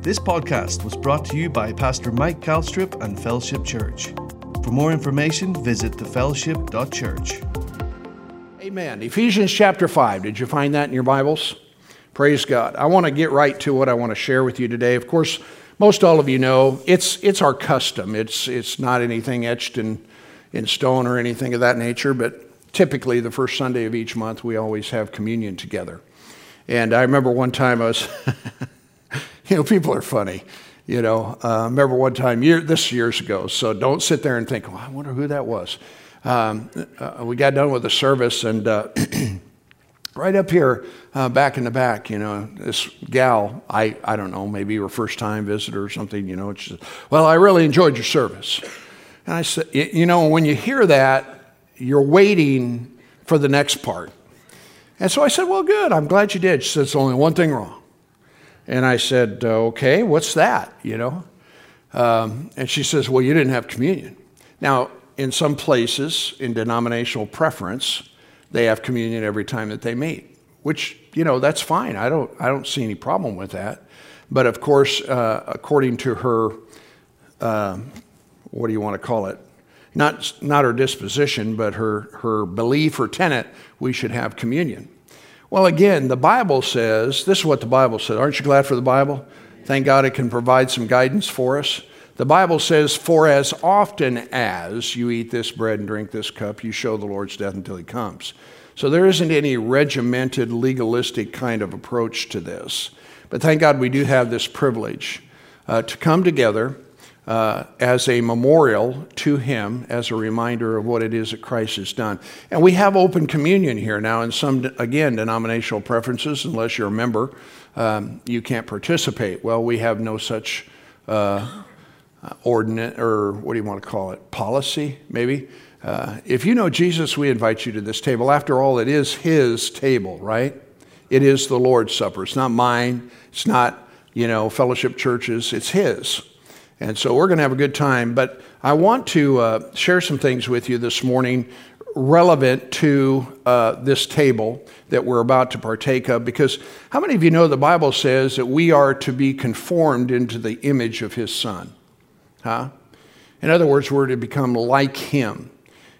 This podcast was brought to you by Pastor Mike Calstrip and Fellowship Church. For more information, visit thefellowship.church. Amen. Ephesians chapter 5. Did you find that in your Bibles? Praise God. I want to get right to what I want to share with you today. Of course, most all of you know it's, it's our custom. It's, it's not anything etched in, in stone or anything of that nature, but typically the first Sunday of each month we always have communion together. And I remember one time I was, you know, people are funny. You know, uh, remember one time, year, this years ago, so don't sit there and think, well, I wonder who that was um, uh, we got done with the service, and uh, right up here, uh, back in the back, you know, this gal, I, I don't know, maybe your first time visitor or something, you know, she said, Well, I really enjoyed your service. And I said, You know, when you hear that, you're waiting for the next part. And so I said, Well, good, I'm glad you did. She said, It's only one thing wrong. And I said, Okay, what's that, you know? Um, and she says, Well, you didn't have communion. Now, in some places, in denominational preference, they have communion every time that they meet, which, you know, that's fine. I don't, I don't see any problem with that. But of course, uh, according to her, uh, what do you want to call it? Not, not her disposition, but her, her belief or tenet, we should have communion. Well, again, the Bible says, this is what the Bible says. Aren't you glad for the Bible? Thank God it can provide some guidance for us. The Bible says, For as often as you eat this bread and drink this cup, you show the Lord's death until he comes. So there isn't any regimented, legalistic kind of approach to this. But thank God we do have this privilege uh, to come together uh, as a memorial to him, as a reminder of what it is that Christ has done. And we have open communion here now, in some, again, denominational preferences, unless you're a member, um, you can't participate. Well, we have no such. Uh, ordinance, or what do you want to call it, policy, maybe. Uh, if you know Jesus, we invite you to this table. After all, it is His table, right? It is the Lord's Supper. It's not mine. It's not, you know, fellowship churches. It's His. And so we're going to have a good time. But I want to uh, share some things with you this morning relevant to uh, this table that we're about to partake of because how many of you know the Bible says that we are to be conformed into the image of His Son? Huh? In other words, we're to become like him.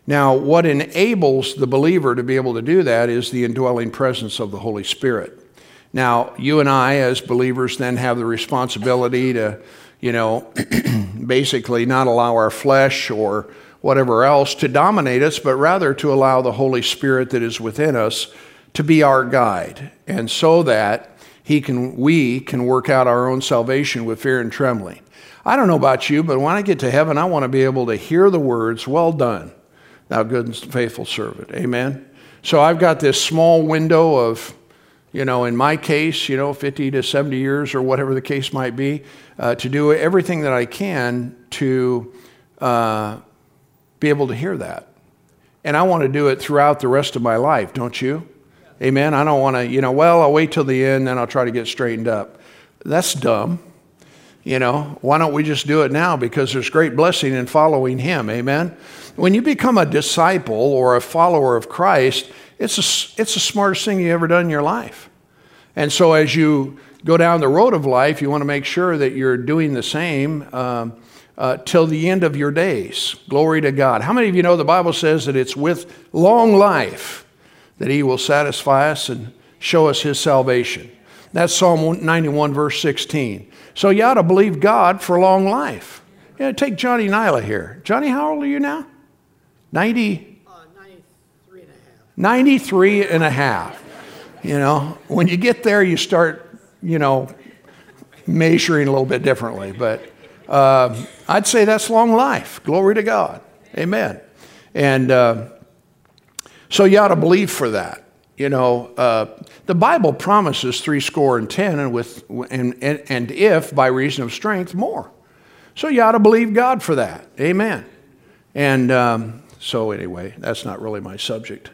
Now, what enables the believer to be able to do that is the indwelling presence of the Holy Spirit. Now, you and I, as believers, then have the responsibility to, you know, basically not allow our flesh or whatever else to dominate us, but rather to allow the Holy Spirit that is within us to be our guide. And so that he can, we can work out our own salvation with fear and trembling. I don't know about you, but when I get to heaven, I want to be able to hear the words, Well done, thou good and faithful servant. Amen. So I've got this small window of, you know, in my case, you know, 50 to 70 years or whatever the case might be, uh, to do everything that I can to uh, be able to hear that. And I want to do it throughout the rest of my life, don't you? Amen. I don't want to, you know, well, I'll wait till the end, then I'll try to get straightened up. That's dumb. You know, why don't we just do it now? Because there's great blessing in following Him. Amen. When you become a disciple or a follower of Christ, it's a, it's the smartest thing you ever done in your life. And so as you go down the road of life, you want to make sure that you're doing the same um, uh, till the end of your days. Glory to God. How many of you know the Bible says that it's with long life that He will satisfy us and show us His salvation? That's Psalm 91, verse 16. So you ought to believe God for long life. Yeah, take Johnny Nyla here. Johnny, how old are you now? 90? Uh, 93 and a half. 93 and a half. You know, when you get there, you start, you know, measuring a little bit differently. But uh, I'd say that's long life. Glory to God. Amen. And uh, so you ought to believe for that. You know, uh, the Bible promises three score and ten, and, with, and, and, and if by reason of strength, more. So you ought to believe God for that. Amen. And um, so, anyway, that's not really my subject.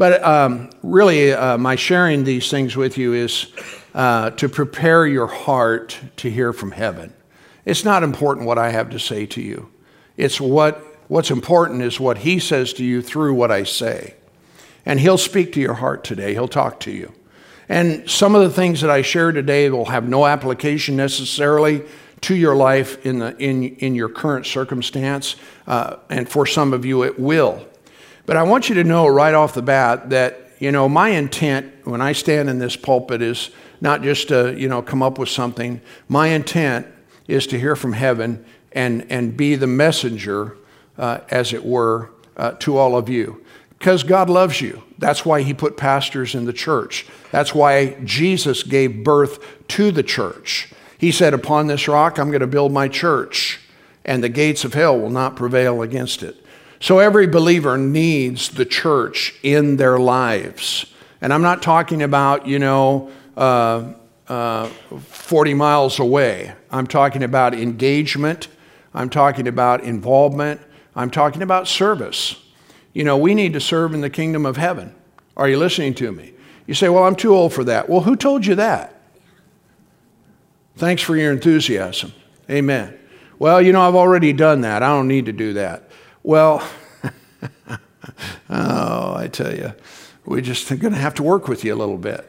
But um, really, uh, my sharing these things with you is uh, to prepare your heart to hear from heaven. It's not important what I have to say to you. It's what, what's important is what He says to you through what I say. And He'll speak to your heart today, He'll talk to you. And some of the things that I share today will have no application necessarily to your life in, the, in, in your current circumstance. Uh, and for some of you, it will. But I want you to know right off the bat that, you know, my intent when I stand in this pulpit is not just to, you know, come up with something. My intent is to hear from heaven and, and be the messenger, uh, as it were, uh, to all of you. Because God loves you. That's why He put pastors in the church. That's why Jesus gave birth to the church. He said, Upon this rock I'm going to build my church, and the gates of hell will not prevail against it. So every believer needs the church in their lives. And I'm not talking about, you know, uh, uh, 40 miles away. I'm talking about engagement. I'm talking about involvement. I'm talking about service. You know, we need to serve in the kingdom of heaven. Are you listening to me? You say, well, I'm too old for that. Well, who told you that? Thanks for your enthusiasm. Amen. Well, you know, I've already done that. I don't need to do that. Well, oh, I tell you, we're just going to have to work with you a little bit.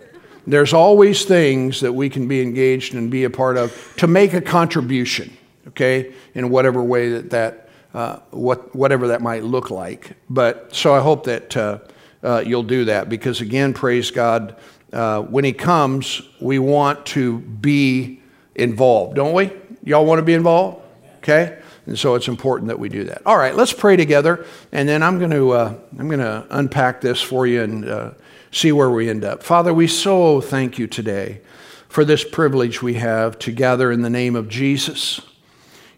There's always things that we can be engaged and be a part of to make a contribution, okay, in whatever way that that, uh, what, whatever that might look like. But so I hope that uh, uh, you'll do that because, again, praise God, uh, when He comes, we want to be involved, don't we? Y'all want to be involved? Okay? And so it's important that we do that. All right, let's pray together, and then I'm going to uh, I'm going to unpack this for you and uh, see where we end up. Father, we so thank you today for this privilege we have to gather in the name of Jesus.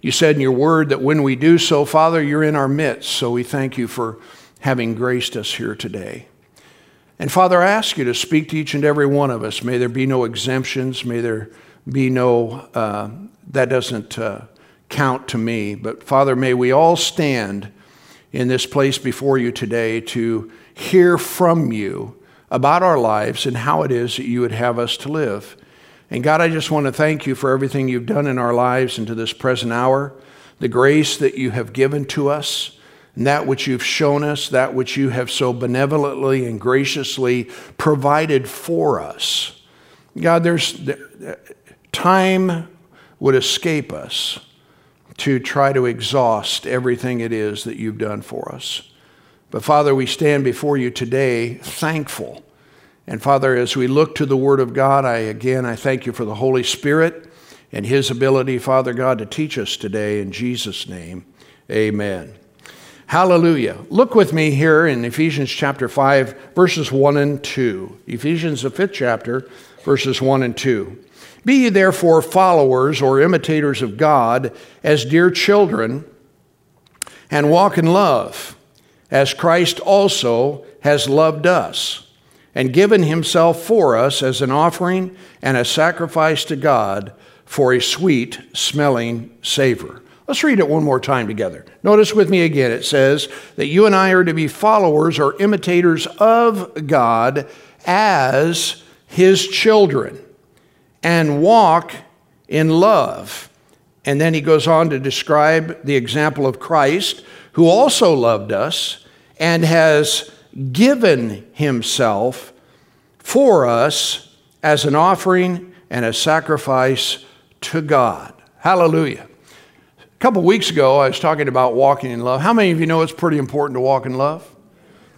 You said in your word that when we do so, Father, you're in our midst. So we thank you for having graced us here today. And Father, I ask you to speak to each and every one of us. May there be no exemptions. May there be no, uh, that doesn't uh, count to me. But Father, may we all stand in this place before you today to hear from you about our lives and how it is that you would have us to live. And God, I just want to thank you for everything you've done in our lives and to this present hour, the grace that you have given to us, and that which you've shown us, that which you have so benevolently and graciously provided for us. God, there's time would escape us to try to exhaust everything it is that you've done for us. But Father, we stand before you today thankful. And Father, as we look to the Word of God, I again I thank you for the Holy Spirit and His ability, Father God, to teach us today. In Jesus' name, amen. Hallelujah. Look with me here in Ephesians chapter 5, verses 1 and 2. Ephesians, the fifth chapter, verses 1 and 2. Be ye therefore followers or imitators of God as dear children, and walk in love as Christ also has loved us and given himself for us as an offering and a sacrifice to God for a sweet smelling savor. Let's read it one more time together. Notice with me again, it says that you and I are to be followers or imitators of God as his children and walk in love. And then he goes on to describe the example of Christ, who also loved us and has given himself for us as an offering and a sacrifice to God. Hallelujah. A couple weeks ago, I was talking about walking in love. How many of you know it's pretty important to walk in love?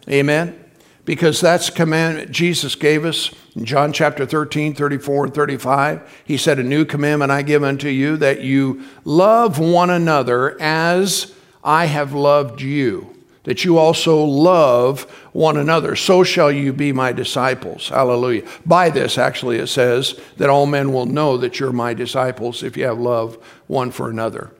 Amen. Because that's a commandment Jesus gave us in John chapter 13, 34, and 35. He said, A new commandment I give unto you, that you love one another as I have loved you that you also love one another. So shall you be my disciples. Hallelujah. By this, actually, it says that all men will know that you're my disciples if you have love one for another.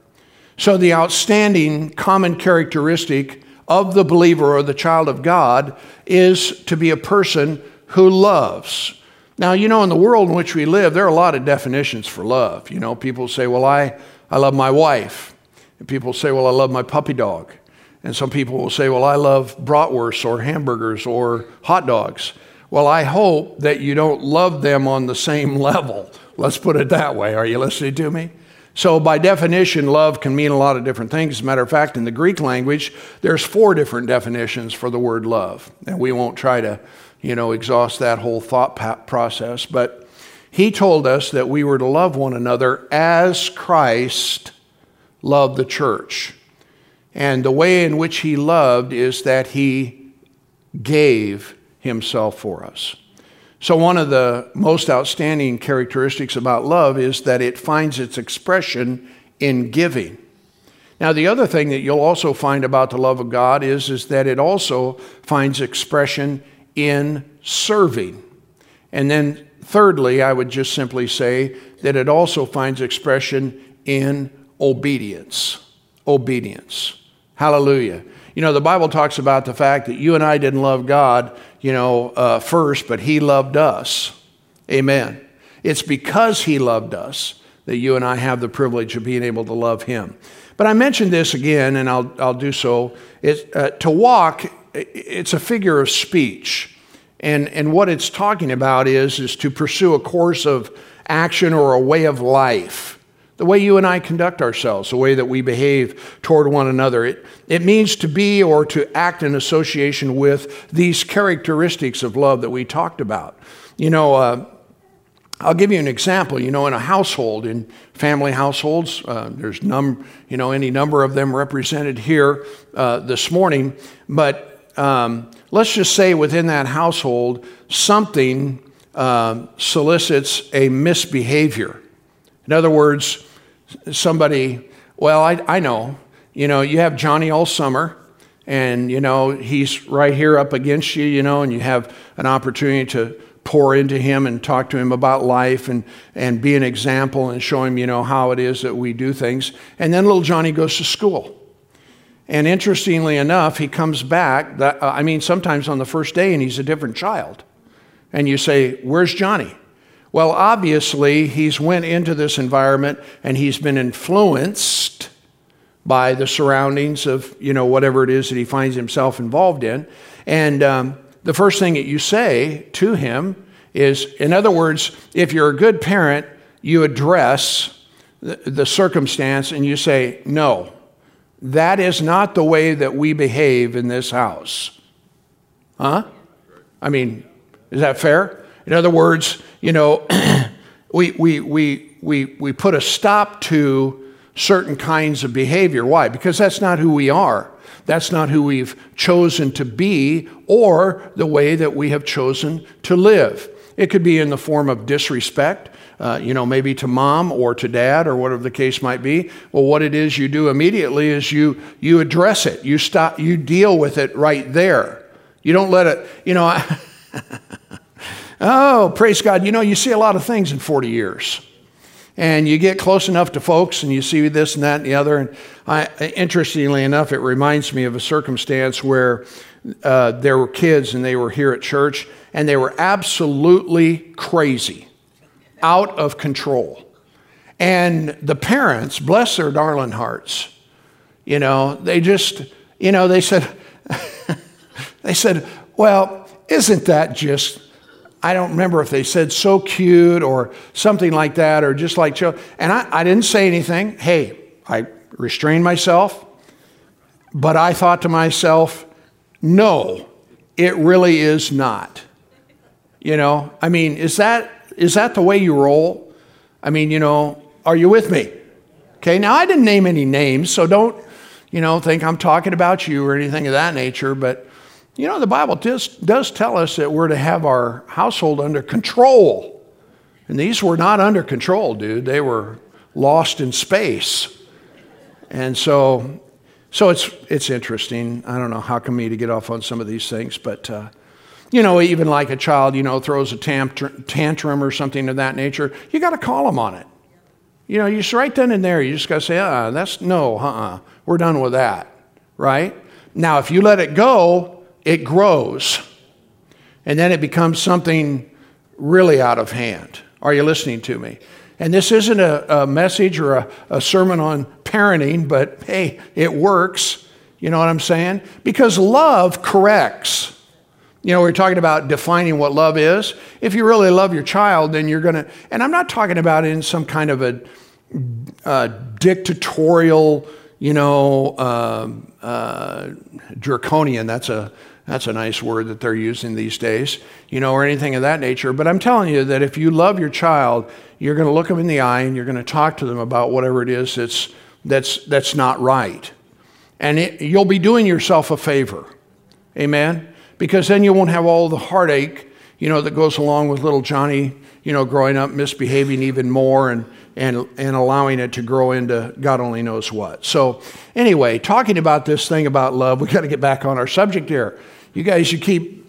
So, the outstanding common characteristic of the believer or the child of God is to be a person who loves. Now, you know, in the world in which we live, there are a lot of definitions for love. You know, people say, Well, I, I love my wife. And people say, Well, I love my puppy dog. And some people will say, well, I love bratwurst or hamburgers or hot dogs. Well, I hope that you don't love them on the same level. Let's put it that way. Are you listening to me? So, by definition, love can mean a lot of different things. As a matter of fact, in the Greek language, there's four different definitions for the word love. And we won't try to, you know, exhaust that whole thought process. But he told us that we were to love one another as Christ loved the church. And the way in which he loved is that he gave himself for us. So, one of the most outstanding characteristics about love is that it finds its expression in giving. Now, the other thing that you'll also find about the love of God is, is that it also finds expression in serving. And then, thirdly, I would just simply say that it also finds expression in obedience. Obedience. Hallelujah. You know, the Bible talks about the fact that you and I didn't love God, you know, uh, first, but He loved us. Amen. It's because He loved us that you and I have the privilege of being able to love Him. But I mentioned this again, and I'll, I'll do so. It, uh, to walk, it's a figure of speech. And, and what it's talking about is, is to pursue a course of action or a way of life. The way you and I conduct ourselves, the way that we behave toward one another. It, it means to be or to act in association with these characteristics of love that we talked about. You know, uh, I'll give you an example. You know, in a household, in family households, uh, there's num, you know, any number of them represented here uh, this morning. But um, let's just say within that household, something uh, solicits a misbehavior. In other words, somebody. Well, I, I know. You know, you have Johnny all summer, and you know he's right here up against you. You know, and you have an opportunity to pour into him and talk to him about life and, and be an example and show him, you know, how it is that we do things. And then little Johnny goes to school. And interestingly enough, he comes back, that, uh, I mean, sometimes on the first day, and he's a different child. And you say, Where's Johnny? Well, obviously, he's went into this environment and he's been influenced by the surroundings of, you know, whatever it is that he finds himself involved in. And um, the first thing that you say to him is, in other words, if you're a good parent, you address the, the circumstance and you say, no, that is not the way that we behave in this house. Huh? I mean, is that fair? In other words, you know, we, we, we, we, we put a stop to certain kinds of behavior. Why? Because that's not who we are. That's not who we've chosen to be or the way that we have chosen to live. It could be in the form of disrespect, uh, you know, maybe to mom or to dad or whatever the case might be. Well, what it is you do immediately is you you address it. You stop. You deal with it right there. You don't let it. You know. I, oh, praise God! You know, you see a lot of things in 40 years and you get close enough to folks and you see this and that and the other. And I, interestingly enough, it reminds me of a circumstance where uh, there were kids and they were here at church and they were absolutely crazy, out of control. And the parents, bless their darling hearts, you know, they just, you know, they said, they said, well, isn't that just I don't remember if they said so cute or something like that, or just like chill. And I, I didn't say anything. Hey, I restrained myself, but I thought to myself, no, it really is not. You know, I mean, is that is that the way you roll? I mean, you know, are you with me? Okay, now I didn't name any names, so don't, you know, think I'm talking about you or anything of that nature, but you know, the Bible does, does tell us that we're to have our household under control. And these were not under control, dude. They were lost in space. And so, so it's, it's interesting. I don't know how come me to get off on some of these things, but, uh, you know, even like a child, you know, throws a tantrum or something of that nature, you got to call them on it. You know, you just right then and there, you just got to say, uh, that's no, uh uh-uh, we're done with that, right? Now, if you let it go, it grows. And then it becomes something really out of hand. Are you listening to me? And this isn't a, a message or a, a sermon on parenting, but hey, it works. You know what I'm saying? Because love corrects. You know, we're talking about defining what love is. If you really love your child, then you're going to, and I'm not talking about in some kind of a uh, dictatorial, you know, uh, uh, draconian, that's a, That's a nice word that they're using these days, you know, or anything of that nature. But I'm telling you that if you love your child, you're going to look them in the eye and you're going to talk to them about whatever it is that's, that's, that's not right. And it, you'll be doing yourself a favor. Amen? Because then you won't have all the heartache, you know, that goes along with little Johnny, you know, growing up, misbehaving even more and, and, and allowing it to grow into God only knows what. So, anyway, talking about this thing about love, we got to get back on our subject here. You guys, you keep,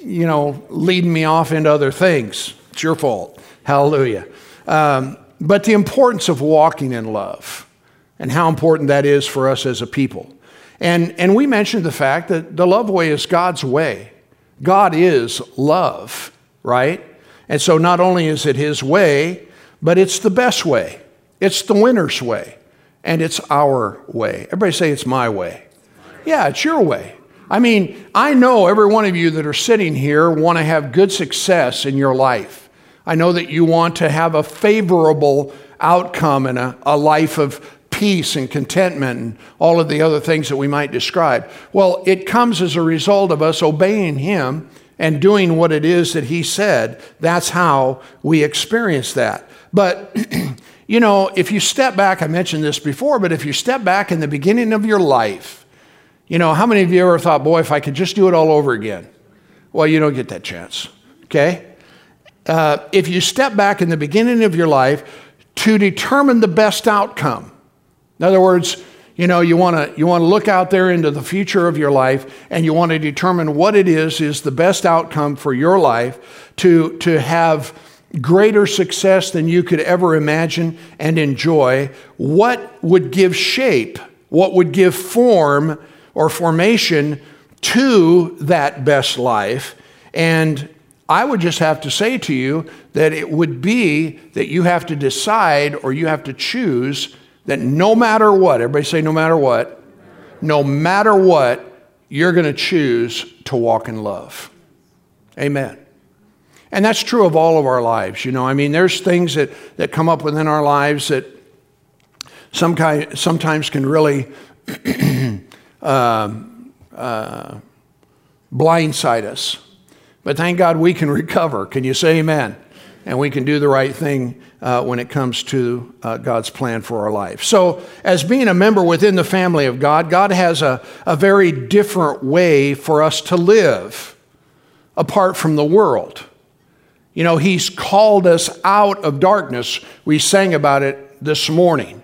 you know, leading me off into other things. It's your fault. Hallelujah. Um, but the importance of walking in love and how important that is for us as a people. And, and we mentioned the fact that the love way is God's way. God is love, right? And so not only is it His way, but it's the best way. It's the winner's way. And it's our way. Everybody say it's my way. Yeah, it's your way. I mean, I know every one of you that are sitting here want to have good success in your life. I know that you want to have a favorable outcome and a, a life of peace and contentment and all of the other things that we might describe. Well, it comes as a result of us obeying Him and doing what it is that He said. That's how we experience that. But, you know, if you step back, I mentioned this before, but if you step back in the beginning of your life, you know, how many of you ever thought, boy, if I could just do it all over again? Well, you don't get that chance, okay? Uh, if you step back in the beginning of your life to determine the best outcome, in other words, you know, you want to you want to look out there into the future of your life and you want to determine what it is is the best outcome for your life to to have greater success than you could ever imagine and enjoy. What would give shape? What would give form or formation to that best life? And I would just have to say to you that it would be that you have to decide or you have to choose that no matter what, everybody say no matter what, no matter what, you're going to choose to walk in love. Amen. And that's true of all of our lives. You know, I mean, there's things that, that come up within our lives that some kind, sometimes can really uh, uh, blindside us. But thank God we can recover. Can you say amen? And we can do the right thing uh, when it comes to uh, God's plan for our life. So, as being a member within the family of God, God has a, a very different way for us to live apart from the world. You know, He's called us out of darkness. We sang about it this morning.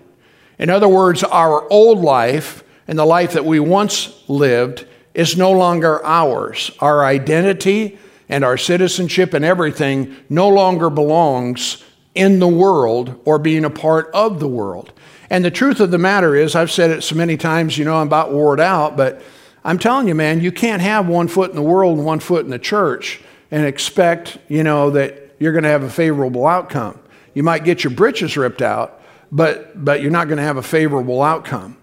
In other words, our old life and the life that we once lived is no longer ours. Our identity and our citizenship and everything no longer belongs in the world or being a part of the world. And the truth of the matter is, I've said it so many times, you know, I'm about wore out, but I'm telling you, man, you can't have one foot in the world and one foot in the church and expect, you know, that you're going to have a favorable outcome. You might get your britches ripped out, but, but you're not going to have a favorable outcome.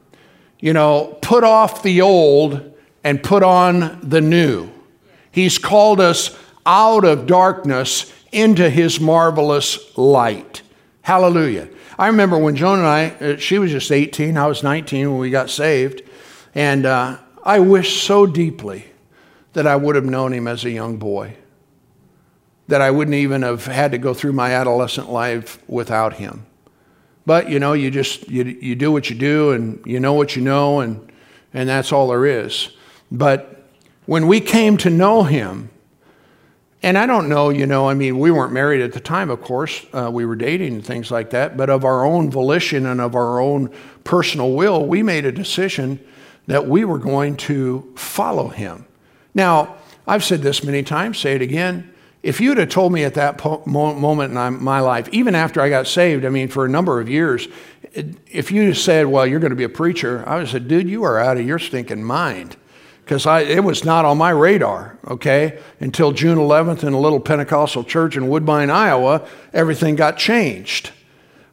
You know, put off the old and put on the new. He's called us out of darkness into his marvelous light. Hallelujah. I remember when Joan and I, uh, she was just 18, I was 19 when we got saved, and uh, I wish so deeply that I would have known him as a young boy, that I wouldn't even have had to go through my adolescent life without him. But you know, you just you, you do what you do, and you know what you know, and and that's all there is. But when we came to know him, and I don't know, you know, I mean, we weren't married at the time, of course. Uh, we were dating and things like that. But of our own volition and of our own personal will, we made a decision that we were going to follow him. Now, I've said this many times, say it again. If you'd have told me at that po- moment in my life, even after I got saved, I mean, for a number of years, if you said, well, you're going to be a preacher, I would have said, dude, you are out of your stinking mind because it was not on my radar, okay? Until June 11th in a little Pentecostal church in Woodbine, Iowa, everything got changed.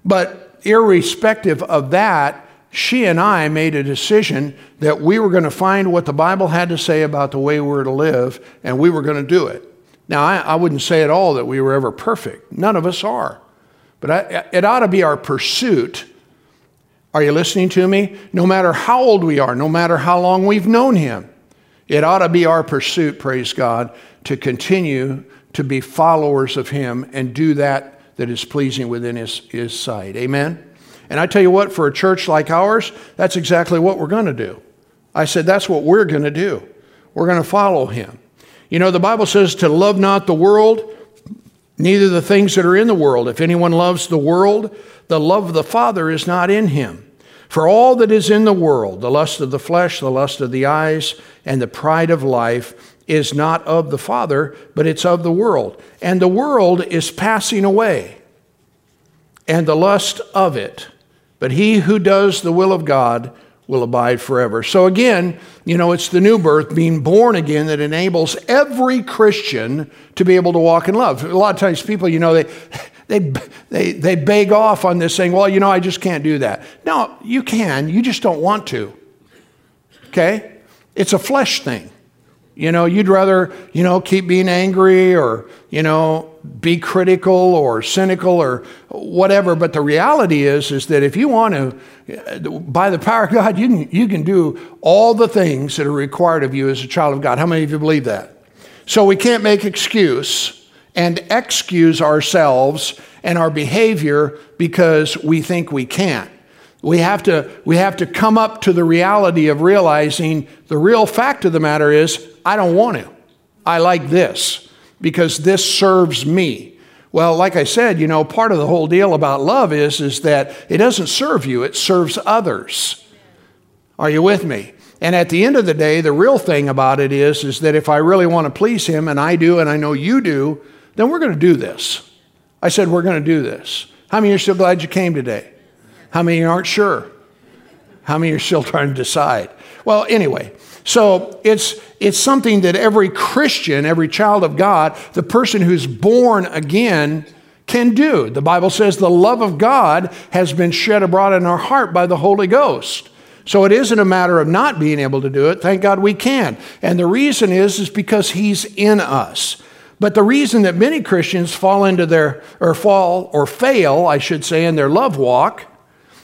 But irrespective of that, she and I made a decision that we were going to find what the Bible had to say about the way we were to live, and we were going to do it. Now, I, I wouldn't say at all that we were ever perfect. None of us are. But I, it ought to be our pursuit. Are you listening to me? No matter how old we are, no matter how long we've known Him, It ought to be our pursuit, praise God, to continue to be followers of Him and do that that is pleasing within His, his sight. Amen? And I tell you what, for a church like ours, that's exactly what we're going to do. I said, that's what we're going to do. We're going to follow Him. You know, the Bible says to love not the world, neither the things that are in the world. If anyone loves the world, the love of the Father is not in him. For all that is in the world, the lust of the flesh, the lust of the eyes, and the pride of life, is not of the Father, but it's of the world. And the world is passing away, and the lust of it. But he who does the will of God will abide forever. So again, you know, it's the new birth, being born again, that enables every Christian to be able to walk in love. A lot of times people, you know, they they, they, they beg off on this saying, well, you know, I just can't do that. No, you can, you just don't want to. Okay? It's a flesh thing. You know, you'd rather, you know, keep being angry or, you know, be critical or cynical or whatever. But the reality is, is that if you want to, uh, by the power of God, you can, you can do all the things that are required of you as a child of God. How many of you believe that? So we can't make excuse and excuse ourselves and our behavior because we think we can't. We have, to, we have to come up to the reality of realizing the real fact of the matter is, I don't want to. I like this because this serves me. Well, like I said, you know, part of the whole deal about love is, is that it doesn't serve you, it serves others. Are you with me? And at the end of the day, the real thing about it is, is that if I really want to please him, and I do, and I know you do, then we're going to do this. I said, We're going to do this. How many are still glad you came today? How many aren't sure? How many are still trying to decide? Well, anyway, so it's, it's something that every Christian, every child of God, the person who's born again, can do. The Bible says the love of God has been shed abroad in our heart by the Holy Ghost. So it isn't a matter of not being able to do it. Thank God we can. And the reason is is because he's in us. But the reason that many Christians fall into their, or fall, or fail, I should say, in their love walk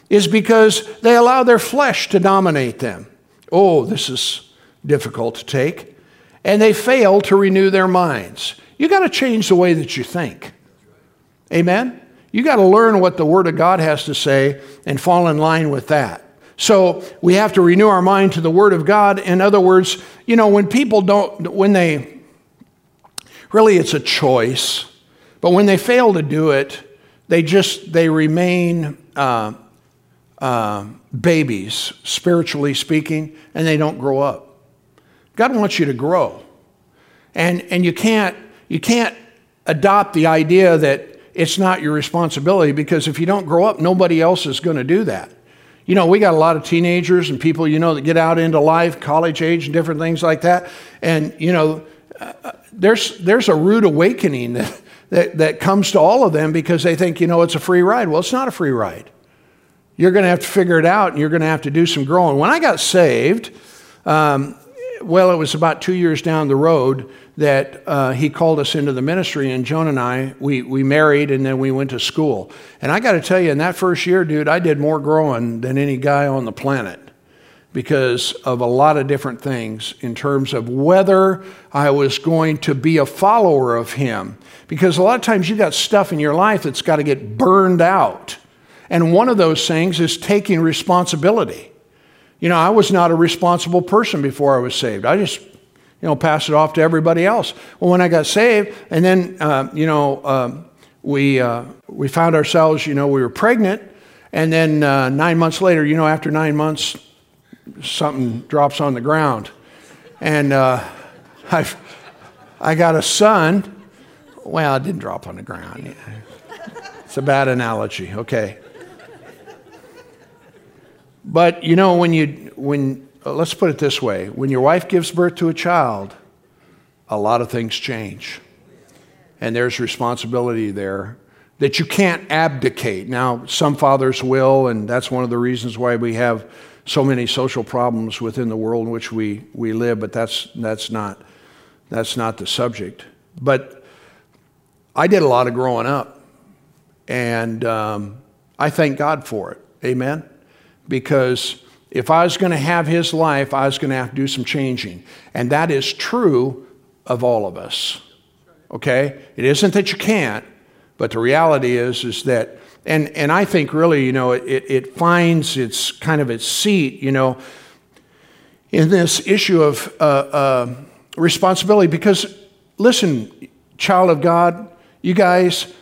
is because they allow their flesh to dominate them. Oh, this is difficult to take. And they fail to renew their minds. You got to change the way that you think. Amen? You got to learn what the Word of God has to say and fall in line with that. So we have to renew our mind to the Word of God. In other words, you know, when people don't, when they, Really, it's a choice. But when they fail to do it, they just they remain uh, uh, babies, spiritually speaking, and they don't grow up. God wants you to grow, and and you can't you can't adopt the idea that it's not your responsibility because if you don't grow up, nobody else is going to do that. You know, we got a lot of teenagers and people, you know, that get out into life, college age, and different things like that. And, you know, uh, there's, there's a rude awakening that, that, that comes to all of them because they think, you know, it's a free ride. Well, it's not a free ride. You're going to have to figure it out and you're going to have to do some growing. When I got saved, um, well, it was about two years down the road that uh, he called us into the ministry, and Joan and I, we, we married and then we went to school. And I got to tell you, in that first year, dude, I did more growing than any guy on the planet because of a lot of different things in terms of whether I was going to be a follower of him. Because a lot of times you got stuff in your life that's got to get burned out. And one of those things is taking responsibility. You know, I was not a responsible person before I was saved. I just, you know, passed it off to everybody else. Well, when I got saved, and then, uh, you know, uh, we, uh, we found ourselves, you know, we were pregnant. And then uh, nine months later, you know, after nine months, something drops on the ground. And uh, i I got a son. Well, it didn't drop on the ground. It's a bad analogy, okay. But you know, when you, when, uh, let's put it this way when your wife gives birth to a child, a lot of things change. And there's responsibility there that you can't abdicate. Now, some fathers will, and that's one of the reasons why we have so many social problems within the world in which we, we live, but that's, that's, not, that's not the subject. But I did a lot of growing up, and um, I thank God for it. Amen? Because if I was going to have his life, I was going to have to do some changing. And that is true of all of us. Okay? It isn't that you can't, but the reality is, is that, and, and I think really, you know, it, it finds its kind of its seat, you know, in this issue of uh, uh, responsibility. Because, listen, child of God, you guys,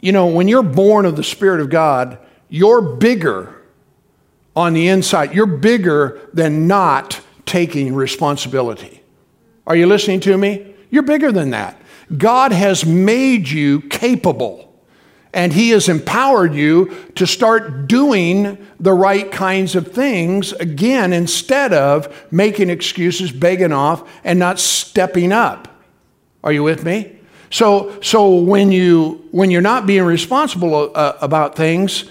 you know, when you're born of the Spirit of God, you're bigger on the inside. You're bigger than not taking responsibility. Are you listening to me? You're bigger than that. God has made you capable and He has empowered you to start doing the right kinds of things again instead of making excuses, begging off, and not stepping up. Are you with me? So, so when, you, when you're not being responsible uh, about things,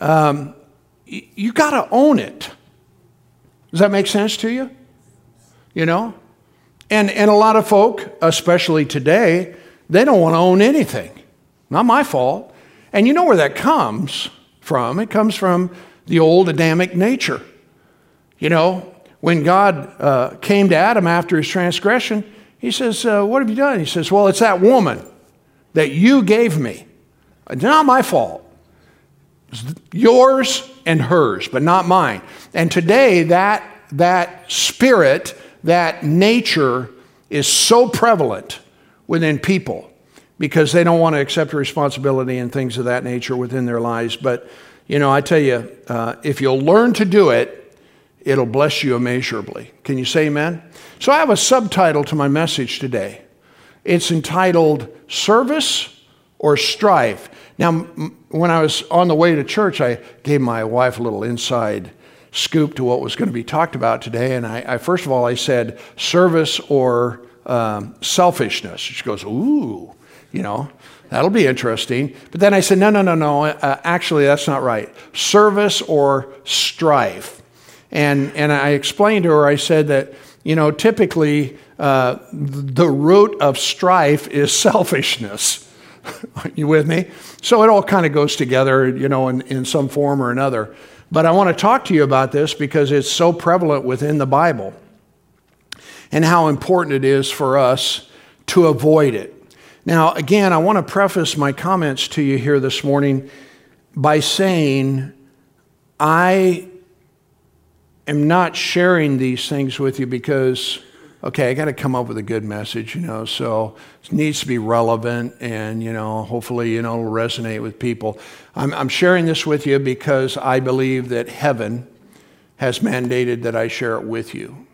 um, you got to own it. Does that make sense to you? You know? And, and a lot of folk, especially today, they don't want to own anything. Not my fault. And you know where that comes from? It comes from the old Adamic nature. You know, when God uh, came to Adam after his transgression, he says, uh, What have you done? He says, Well, it's that woman that you gave me. It's not my fault. Yours and hers, but not mine. And today, that, that spirit, that nature is so prevalent within people because they don't want to accept responsibility and things of that nature within their lives. But, you know, I tell you, uh, if you'll learn to do it, it'll bless you immeasurably. Can you say amen? So I have a subtitle to my message today. It's entitled Service or Strife. Now, when I was on the way to church, I gave my wife a little inside scoop to what was going to be talked about today. And I, I first of all, I said service or um, selfishness. She goes, Ooh, you know, that'll be interesting. But then I said, No, no, no, no. Uh, actually, that's not right. Service or strife. And, and I explained to her, I said that, you know, typically uh, the root of strife is selfishness. you with me? So it all kind of goes together, you know, in, in some form or another. But I want to talk to you about this because it's so prevalent within the Bible and how important it is for us to avoid it. Now, again, I want to preface my comments to you here this morning by saying I am not sharing these things with you because okay, I got to come up with a good message, you know, so it needs to be relevant and, you know, hopefully, you know, it'll resonate with people. I'm, I'm sharing this with you because I believe that heaven has mandated that I share it with you.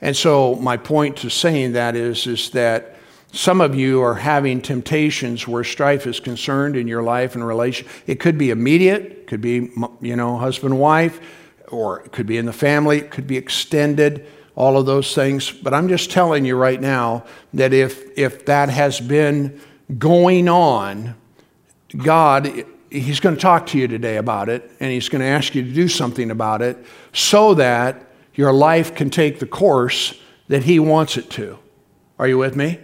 And so my point to saying that is, is that some of you are having temptations where strife is concerned in your life and relation. It could be immediate, could be, you know, husband, wife, or it could be in the family, it could be extended all of those things. But I'm just telling you right now that if, if that has been going on, God, He's going to talk to you today about it, and He's going to ask you to do something about it so that your life can take the course that He wants it to. Are you with me?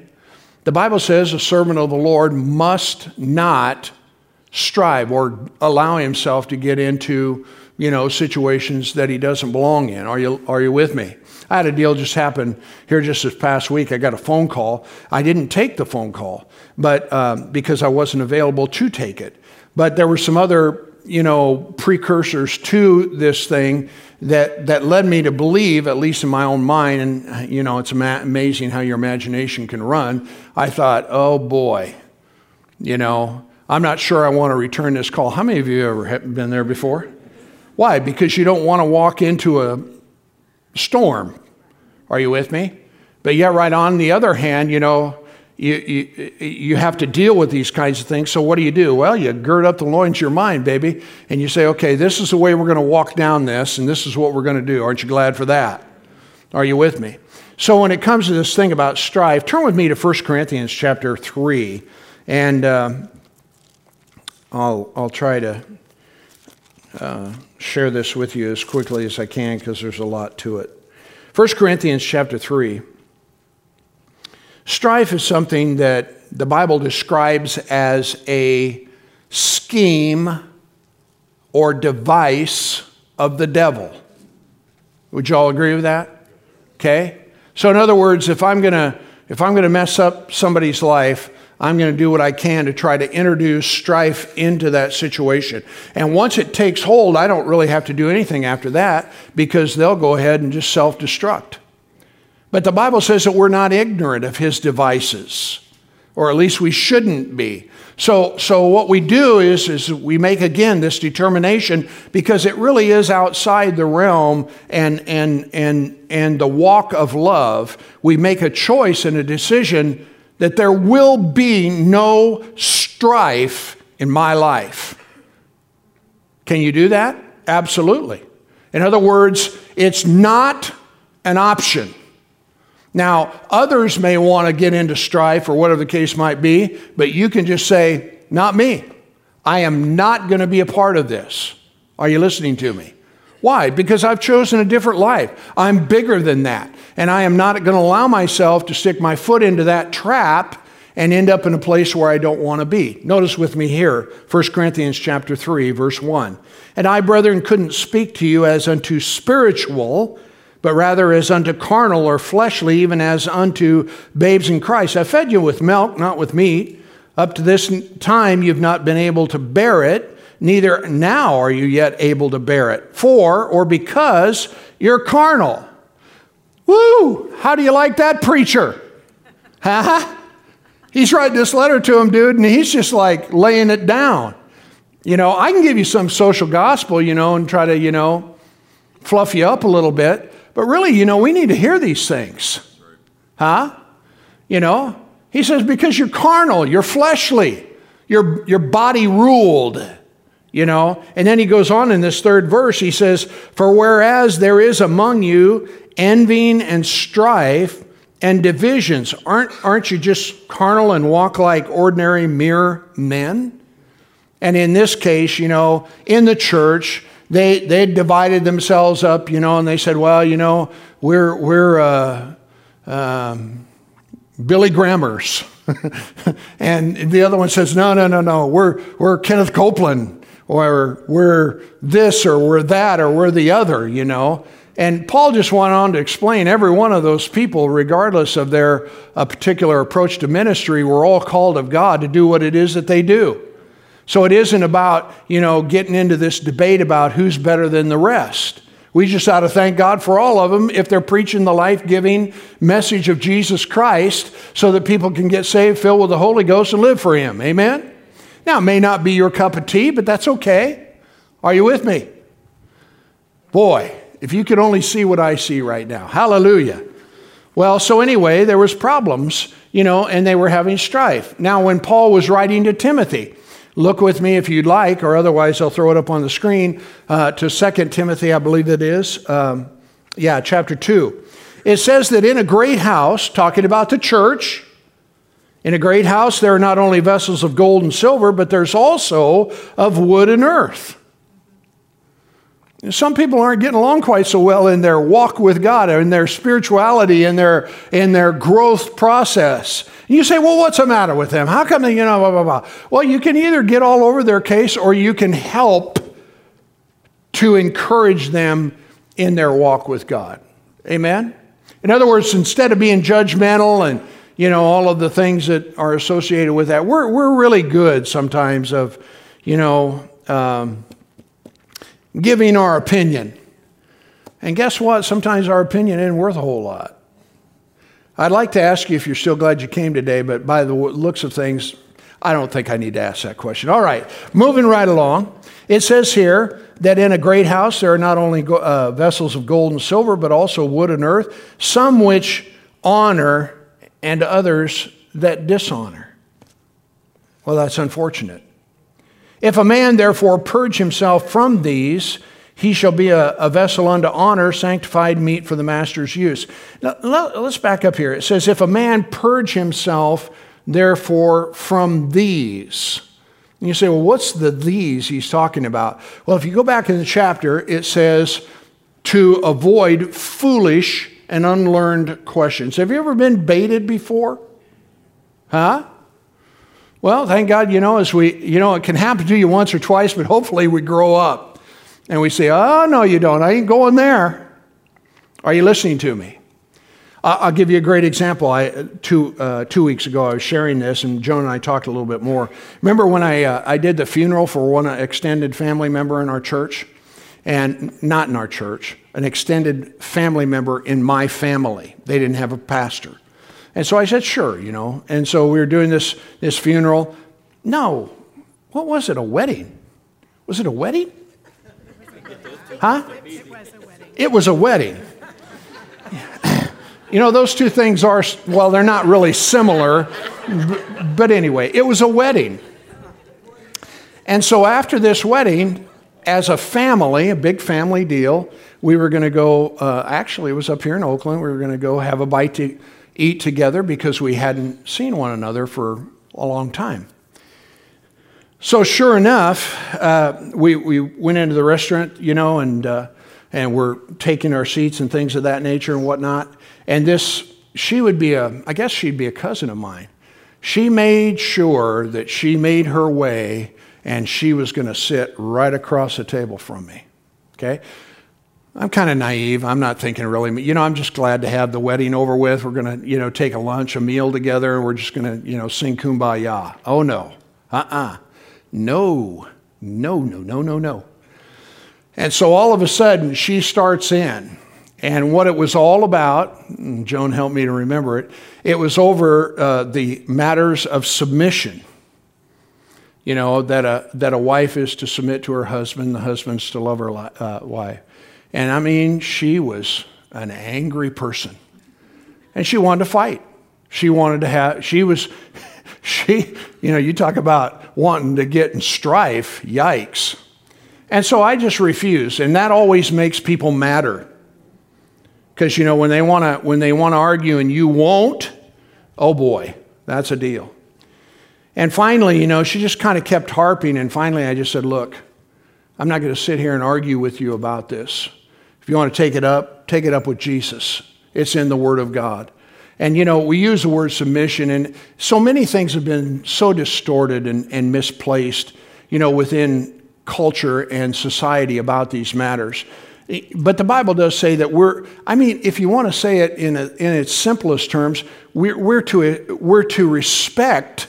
The Bible says a servant of the Lord must not strive or allow himself to get into, you know, situations that he doesn't belong in. Are you, are you with me? I had a deal just happen here just this past week. I got a phone call. I didn't take the phone call, but um, because I wasn't available to take it. But there were some other, you know, precursors to this thing that that led me to believe, at least in my own mind, and you know, it's ama- amazing how your imagination can run. I thought, oh boy, you know, I'm not sure I want to return this call. How many of you ever been there before? Why? Because you don't want to walk into a storm. Are you with me? But yet, right on the other hand, you know, you, you, you have to deal with these kinds of things. So, what do you do? Well, you gird up the loins of your mind, baby, and you say, okay, this is the way we're going to walk down this, and this is what we're going to do. Aren't you glad for that? Are you with me? So, when it comes to this thing about strife, turn with me to 1 Corinthians chapter 3, and uh, I'll, I'll try to uh, share this with you as quickly as I can because there's a lot to it. 1 Corinthians chapter 3. Strife is something that the Bible describes as a scheme or device of the devil. Would you all agree with that? Okay? So in other words, if I'm going to if I'm going to mess up somebody's life, I'm going to do what I can to try to introduce strife into that situation. And once it takes hold, I don't really have to do anything after that because they'll go ahead and just self destruct. But the Bible says that we're not ignorant of his devices, or at least we shouldn't be. So, so what we do is, is we make again this determination because it really is outside the realm and, and, and, and the walk of love. We make a choice and a decision that there will be no strife in my life. Can you do that? Absolutely. In other words, it's not an option. Now, others may want to get into strife or whatever the case might be, but you can just say, Not me. I am not going to be a part of this. Are you listening to me? Why? Because I've chosen a different life. I'm bigger than that. And I am not going to allow myself to stick my foot into that trap and end up in a place where I don't want to be. Notice with me here, 1 Corinthians chapter 3, verse 1. And I, brethren, couldn't speak to you as unto spiritual, but rather as unto carnal or fleshly, even as unto babes in Christ. I fed you with milk, not with meat. Up to this time you've not been able to bear it, neither now are you yet able to bear it. For, or because, you're carnal. Woo! How do you like that preacher? Huh? He's writing this letter to him, dude, and he's just like laying it down. You know, I can give you some social gospel, you know, and try to, you know, fluff you up a little bit. But really, you know, we need to hear these things. Huh? You know? He says, because you're carnal, you're fleshly, you're, you're body ruled. You know? And then he goes on in this third verse, he says, For whereas there is among you envying and strife and divisions, aren't, aren't you just carnal and walk like ordinary mere men? And in this case, you know, in the church, they they divided themselves up, you know, and they said, well, you know, we're we're uh, um, Billy Grammers, and the other one says, no, no, no, no, we're we're Kenneth Copeland, or we're this, or we're that, or we're the other, you know. And Paul just went on to explain every one of those people, regardless of their uh, particular approach to ministry, were all called of God to do what it is that they do. So it isn't about, you know, getting into this debate about who's better than the rest. We just ought to thank God for all of them if they're preaching the life giving message of Jesus Christ so that people can get saved, filled with the Holy Ghost, and live for Him. Amen? Now, it may not be your cup of tea, but that's okay. Are you with me? Boy, if you could only see what I see right now. Hallelujah. Well, so anyway, there was problems, you know, and they were having strife. Now, when Paul was writing to Timothy, Look with me if you'd like, or otherwise I'll throw it up on the screen uh, to 2 Timothy, I believe it is. Um, yeah, chapter 2. It says that in a great house, talking about the church, in a great house, there are not only vessels of gold and silver, but there's also of wood and earth. Some people aren't getting along quite so well in their walk with God, in their spirituality, in their, in their growth process. And you say, well, what's the matter with them? How come they, you know, blah, blah, blah. Well, you can either get all over their case or you can help to encourage them in their walk with God. Amen? In other words, instead of being judgmental and, you know, all of the things that are associated with that, we're, we're really good sometimes of, you know, um, giving our opinion. And guess what? Sometimes our opinion isn't worth a whole lot. I'd like to ask you if you're still glad you came today, but by the looks of things, I don't think I need to ask that question. All right, moving right along. It says here that in a great house there are not only uh, vessels of gold and silver, but also wood and earth, some which honor and others that dishonor. Well, that's unfortunate. If a man therefore purge himself from these, he shall be a, a, vessel unto honor, sanctified meet for the master's use. Now, let's back up here. It says, If a man purge himself, therefore, from these. And you say, Well, what's the these he's talking about? Well, if you go back in the chapter, it says, To avoid foolish and unlearned questions. Have you ever been baited before? Huh? Well, thank God, you know, as we, you know, it can happen to you once or twice, but hopefully we grow up. And we say, oh, no, you don't. I ain't going there. Are you listening to me? I'll give you a great example. I, two, uh, two weeks ago, I was sharing this, and Joan and I talked a little bit more. Remember when I, uh, I did the funeral for one extended family member in our church? And not in our church, an extended family member in my family. They didn't have a pastor. And so I said, sure, you know. And so we were doing this, this funeral. No, what was it, a wedding? Was it a wedding? Huh? It was a wedding. It was a wedding. You know, those two things are, well, they're not really similar, but anyway, it was a wedding. And so after this wedding, as a family, a big family deal, we were going to go, uh, actually, it was up here in Oakland. We were going to go have a bite to eat together because we hadn't seen one another for a long time. So, sure enough, uh, we, we went into the restaurant, you know, and, uh, and we're taking our seats and things of that nature and whatnot. And this, she would be a, I guess she'd be a cousin of mine. She made sure that she made her way and she was going to sit right across the table from me. Okay? I'm kind of naive. I'm not thinking really, you know, I'm just glad to have the wedding over with. We're going to, you know, take a lunch, a meal together, and we're just going to, you know, sing kumbaya. Oh, no. Uh uh-uh. uh No. No, no, no, no, no. And so all of a sudden, she starts in. And what it was all about, Joan helped me to remember it, it was over uh, the matters of submission. You know, that a, that a wife is to submit to her husband, the husband's to love her uh, wife. And I mean, she was an angry person. And she wanted to fight. She wanted to have, she was, she, you know, you talk about wanting to get in strife, yikes. And so I just refused. And that always makes people madder. Because, you know, when they want to when they want to argue and you won't, oh boy, that's a deal. And finally, you know, she just kind of kept harping. And finally, I just said, look, I'm not going to sit here and argue with you about this. If you want to take it up, take it up with Jesus. It's in the Word of God. And, you know, we use the word submission, and so many things have been so distorted and, and misplaced, you know, within culture and society about these matters. But the Bible does say that we're, I mean, if you want to say it in, a, in its simplest terms, we're, we're, to, we're to respect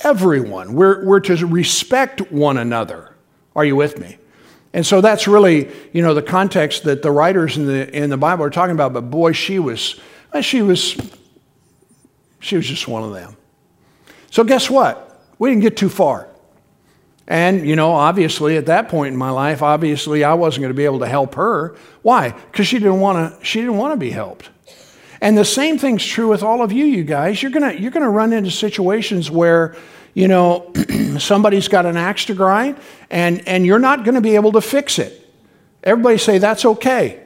everyone. We're, we're to respect one another. Are you with me? And so that's really, you know, the context that the writers in the, in the Bible are talking about. But boy, she was, uh, she was, she was just one of them. So guess what? We didn't get too far. And, you know, obviously at that point in my life, obviously I wasn't going to be able to help her. Why? Because she didn't want to, she didn't want to be helped. And the same thing's true with all of you, you guys. You're to, you're to run into situations where, you know, somebody's got an axe to grind and, and you're not going to be able to fix it. Everybody say, that's okay.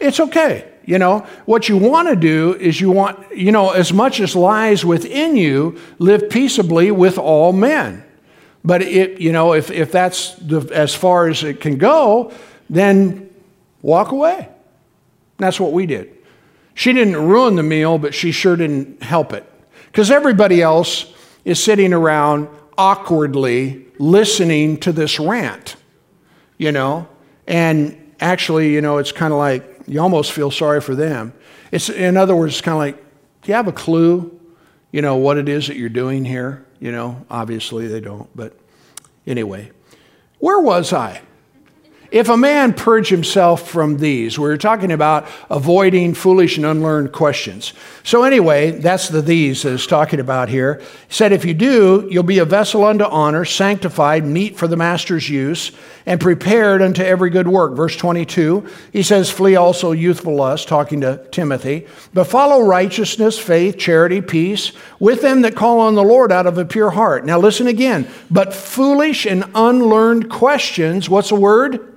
It's okay. You know, what you want to do is you want, you know, as much as lies within you, live peaceably with all men. But it, you know, if, if that's the, as far as it can go, then walk away. That's what we did. She didn't ruin the meal, but she sure didn't help it. Because everybody else is sitting around awkwardly listening to this rant, you know? And actually, you know, it's kind of like you almost feel sorry for them. It's, in other words, kind of like, do you have a clue, you know, what it is that you're doing here? You know, obviously they don't. But anyway, where was I? If a man purge himself from these, we're talking about avoiding foolish and unlearned questions. So, anyway, that's the these that is talking about here. He said, If you do, you'll be a vessel unto honor, sanctified, meet for the master's use, and prepared unto every good work. Verse 22, he says, Flee also youthful lust, talking to Timothy, but follow righteousness, faith, charity, peace, with them that call on the Lord out of a pure heart. Now, listen again. But foolish and unlearned questions, what's the word?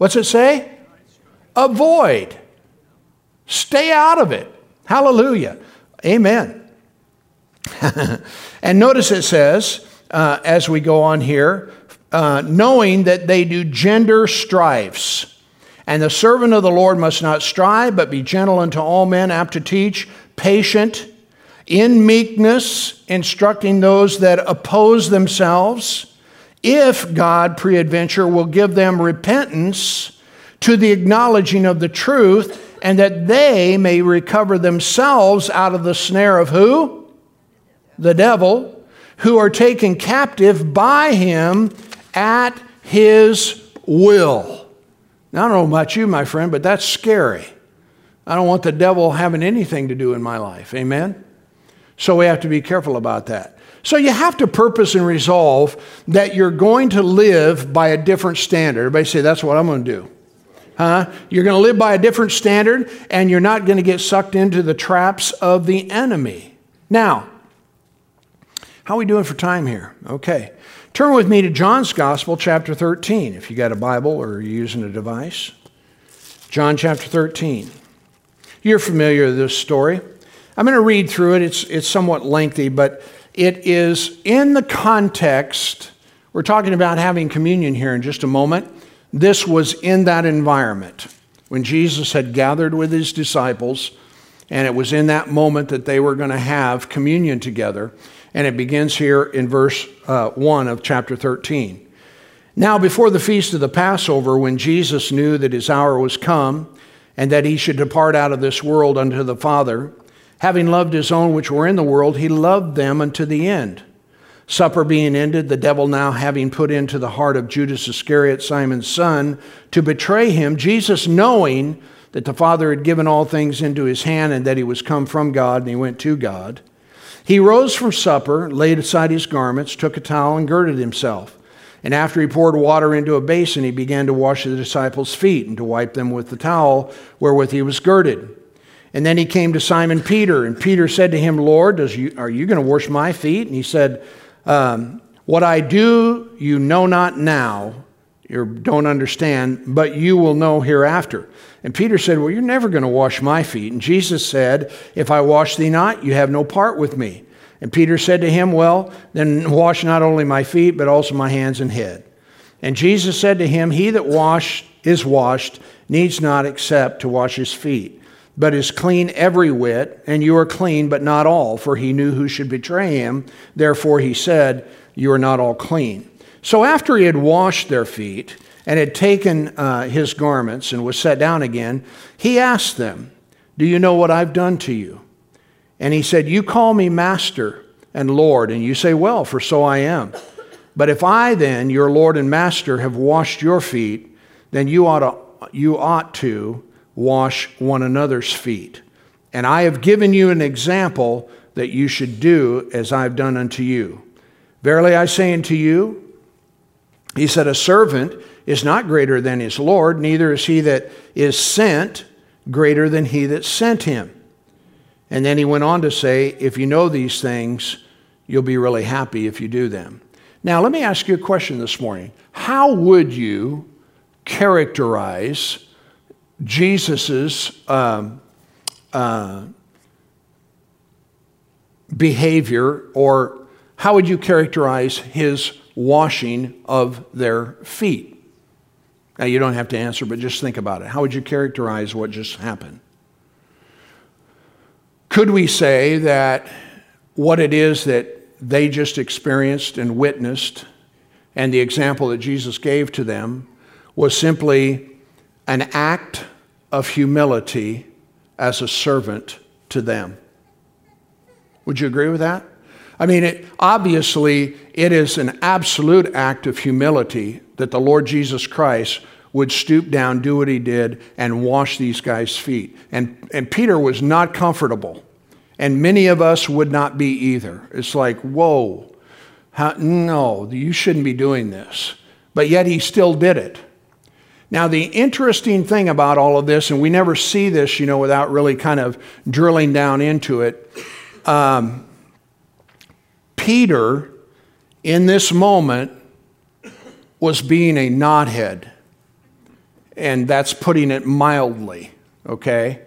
What's it say? Avoid. Stay out of it. Hallelujah. Amen. and notice it says, uh, as we go on here, uh, knowing that they do gender strifes. And the servant of the Lord must not strive, but be gentle unto all men, apt to teach, patient, in meekness, instructing those that oppose themselves if God, preadventure, will give them repentance to the acknowledging of the truth, and that they may recover themselves out of the snare of who? The devil, who are taken captive by him at his will. Now, I don't know about you, my friend, but that's scary. I don't want the devil having anything to do in my life. Amen? So we have to be careful about that. So you have to purpose and resolve that you're going to live by a different standard. Everybody say, that's what I'm going to do. Huh? You're going to live by a different standard and you're not going to get sucked into the traps of the enemy. Now, how are we doing for time here? Okay. Turn with me to John's Gospel, chapter 13, if you got a Bible or you're using a device. John chapter 13. You're familiar with this story. I'm going to read through it. It's, it's somewhat lengthy, but it is in the context. We're talking about having communion here in just a moment. This was in that environment when Jesus had gathered with his disciples, and it was in that moment that they were going to have communion together. And it begins here in verse uh, 1 of chapter 13. Now, before the feast of the Passover, when Jesus knew that his hour was come and that he should depart out of this world unto the Father, having loved his own which were in the world, he loved them unto the end. Supper being ended, the devil now having put into the heart of Judas Iscariot, Simon's son, to betray him, Jesus, knowing that the Father had given all things into his hand and that he was come from God and he went to God, he rose from supper, laid aside his garments, took a towel, and girded himself. And after he poured water into a basin, he began to wash the disciples' feet and to wipe them with the towel wherewith he was girded. And then he came to Simon Peter, and Peter said to him, Lord, you, are you going to wash my feet? And he said, um, What I do, you know not now, you don't understand, but you will know hereafter. And Peter said, Well, you're never going to wash my feet. And Jesus said, If I wash thee not, you have no part with me. And Peter said to him, Well, then wash not only my feet, but also my hands and head. And Jesus said to him, He that washed is washed, needs not except to wash his feet, but is clean every whit, and you are clean, but not all, for he knew who should betray him. Therefore he said, You are not all clean. So after he had washed their feet, and had taken uh, his garments and was set down again, he asked them, Do you know what I've done to you? And he said, You call me master and Lord, and you say, Well, for so I am. But if I then, your Lord and master, have washed your feet, then you ought to, you ought to wash one another's feet. And I have given you an example that you should do as I've done unto you. Verily I say unto you, he said, A servant is not greater than his Lord, neither is he that is sent greater than he that sent him. And then he went on to say, If you know these things, you'll be really happy if you do them. Now, let me ask you a question this morning. How would you characterize Jesus' um, uh, behavior, or how would you characterize his washing of their feet. Now, you don't have to answer, but just think about it. How would you characterize what just happened? Could we say that what it is that they just experienced and witnessed, and the example that Jesus gave to them, was simply an act of humility as a servant to them? Would you agree with that? I mean, it, obviously, it is an absolute act of humility that the Lord Jesus Christ would stoop down, do what he did, and wash these guys' feet. And, and Peter was not comfortable. And many of us would not be either. It's like, whoa, how, no, you shouldn't be doing this. But yet he still did it. Now, the interesting thing about all of this, and we never see this, you know, without really kind of drilling down into it, um, Peter, in this moment, was being a knothead. And that's putting it mildly, okay?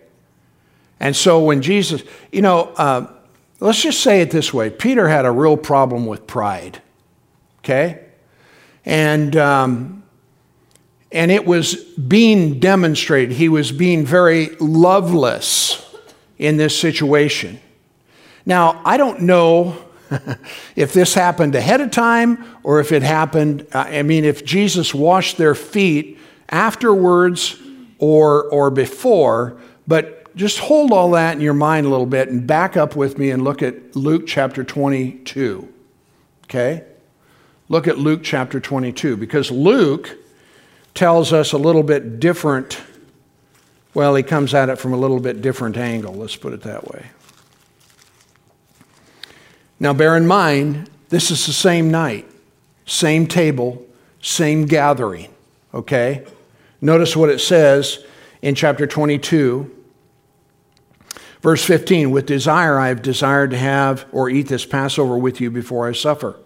And so when Jesus, you know, uh, let's just say it this way Peter had a real problem with pride, okay? And, um, and it was being demonstrated. He was being very loveless in this situation. Now, I don't know if this happened ahead of time or if it happened, uh, I mean, if Jesus washed their feet afterwards or, or before, but just hold all that in your mind a little bit and back up with me and look at Luke chapter 22. Okay? Look at Luke chapter 22 because Luke tells us a little bit different. Well, he comes at it from a little bit different angle, let's put it that way. Now, bear in mind, this is the same night, same table, same gathering, okay? Notice what it says in chapter 22, verse 15 With desire I have desired to have or eat this Passover with you before I suffer.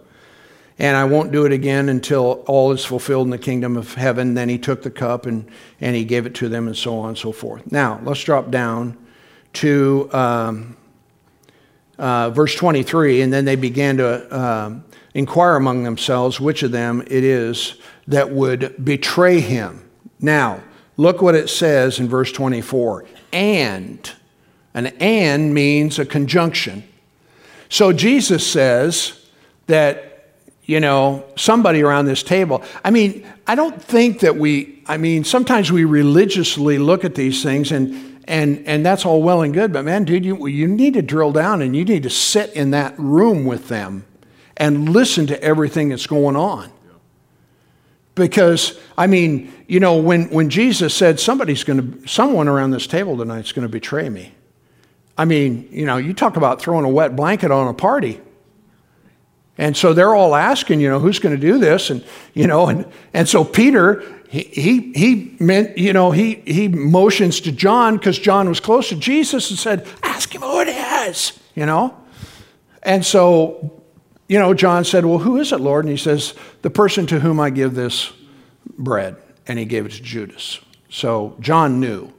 And I won't do it again until all is fulfilled in the kingdom of heaven. Then he took the cup and, and he gave it to them, and so on and so forth. Now, let's drop down to um, uh, verse 23. And then they began to uh, inquire among themselves which of them it is that would betray him. Now, look what it says in verse 24. And, an and means a conjunction. So Jesus says that, you know, somebody around this table, I mean, I don't think that we, I mean, sometimes we religiously look at these things and, and, and that's all well and good, but man, dude, you, you need to drill down and you need to sit in that room with them and listen to everything that's going on. Because, I mean, you know, when, when Jesus said somebody's going to, someone around this table tonight is going to betray me. I mean, you know, you talk about throwing a wet blanket on a party. And so they're all asking, you know, who's going to do this? And, you know, and, and so Peter, he, he, he meant, you know, he, he motions to John because John was close to Jesus and said, ask him who it is, you know? And so you know, John said, Well, who is it, Lord? And he says, The person to whom I give this bread. And he gave it to Judas. So John knew.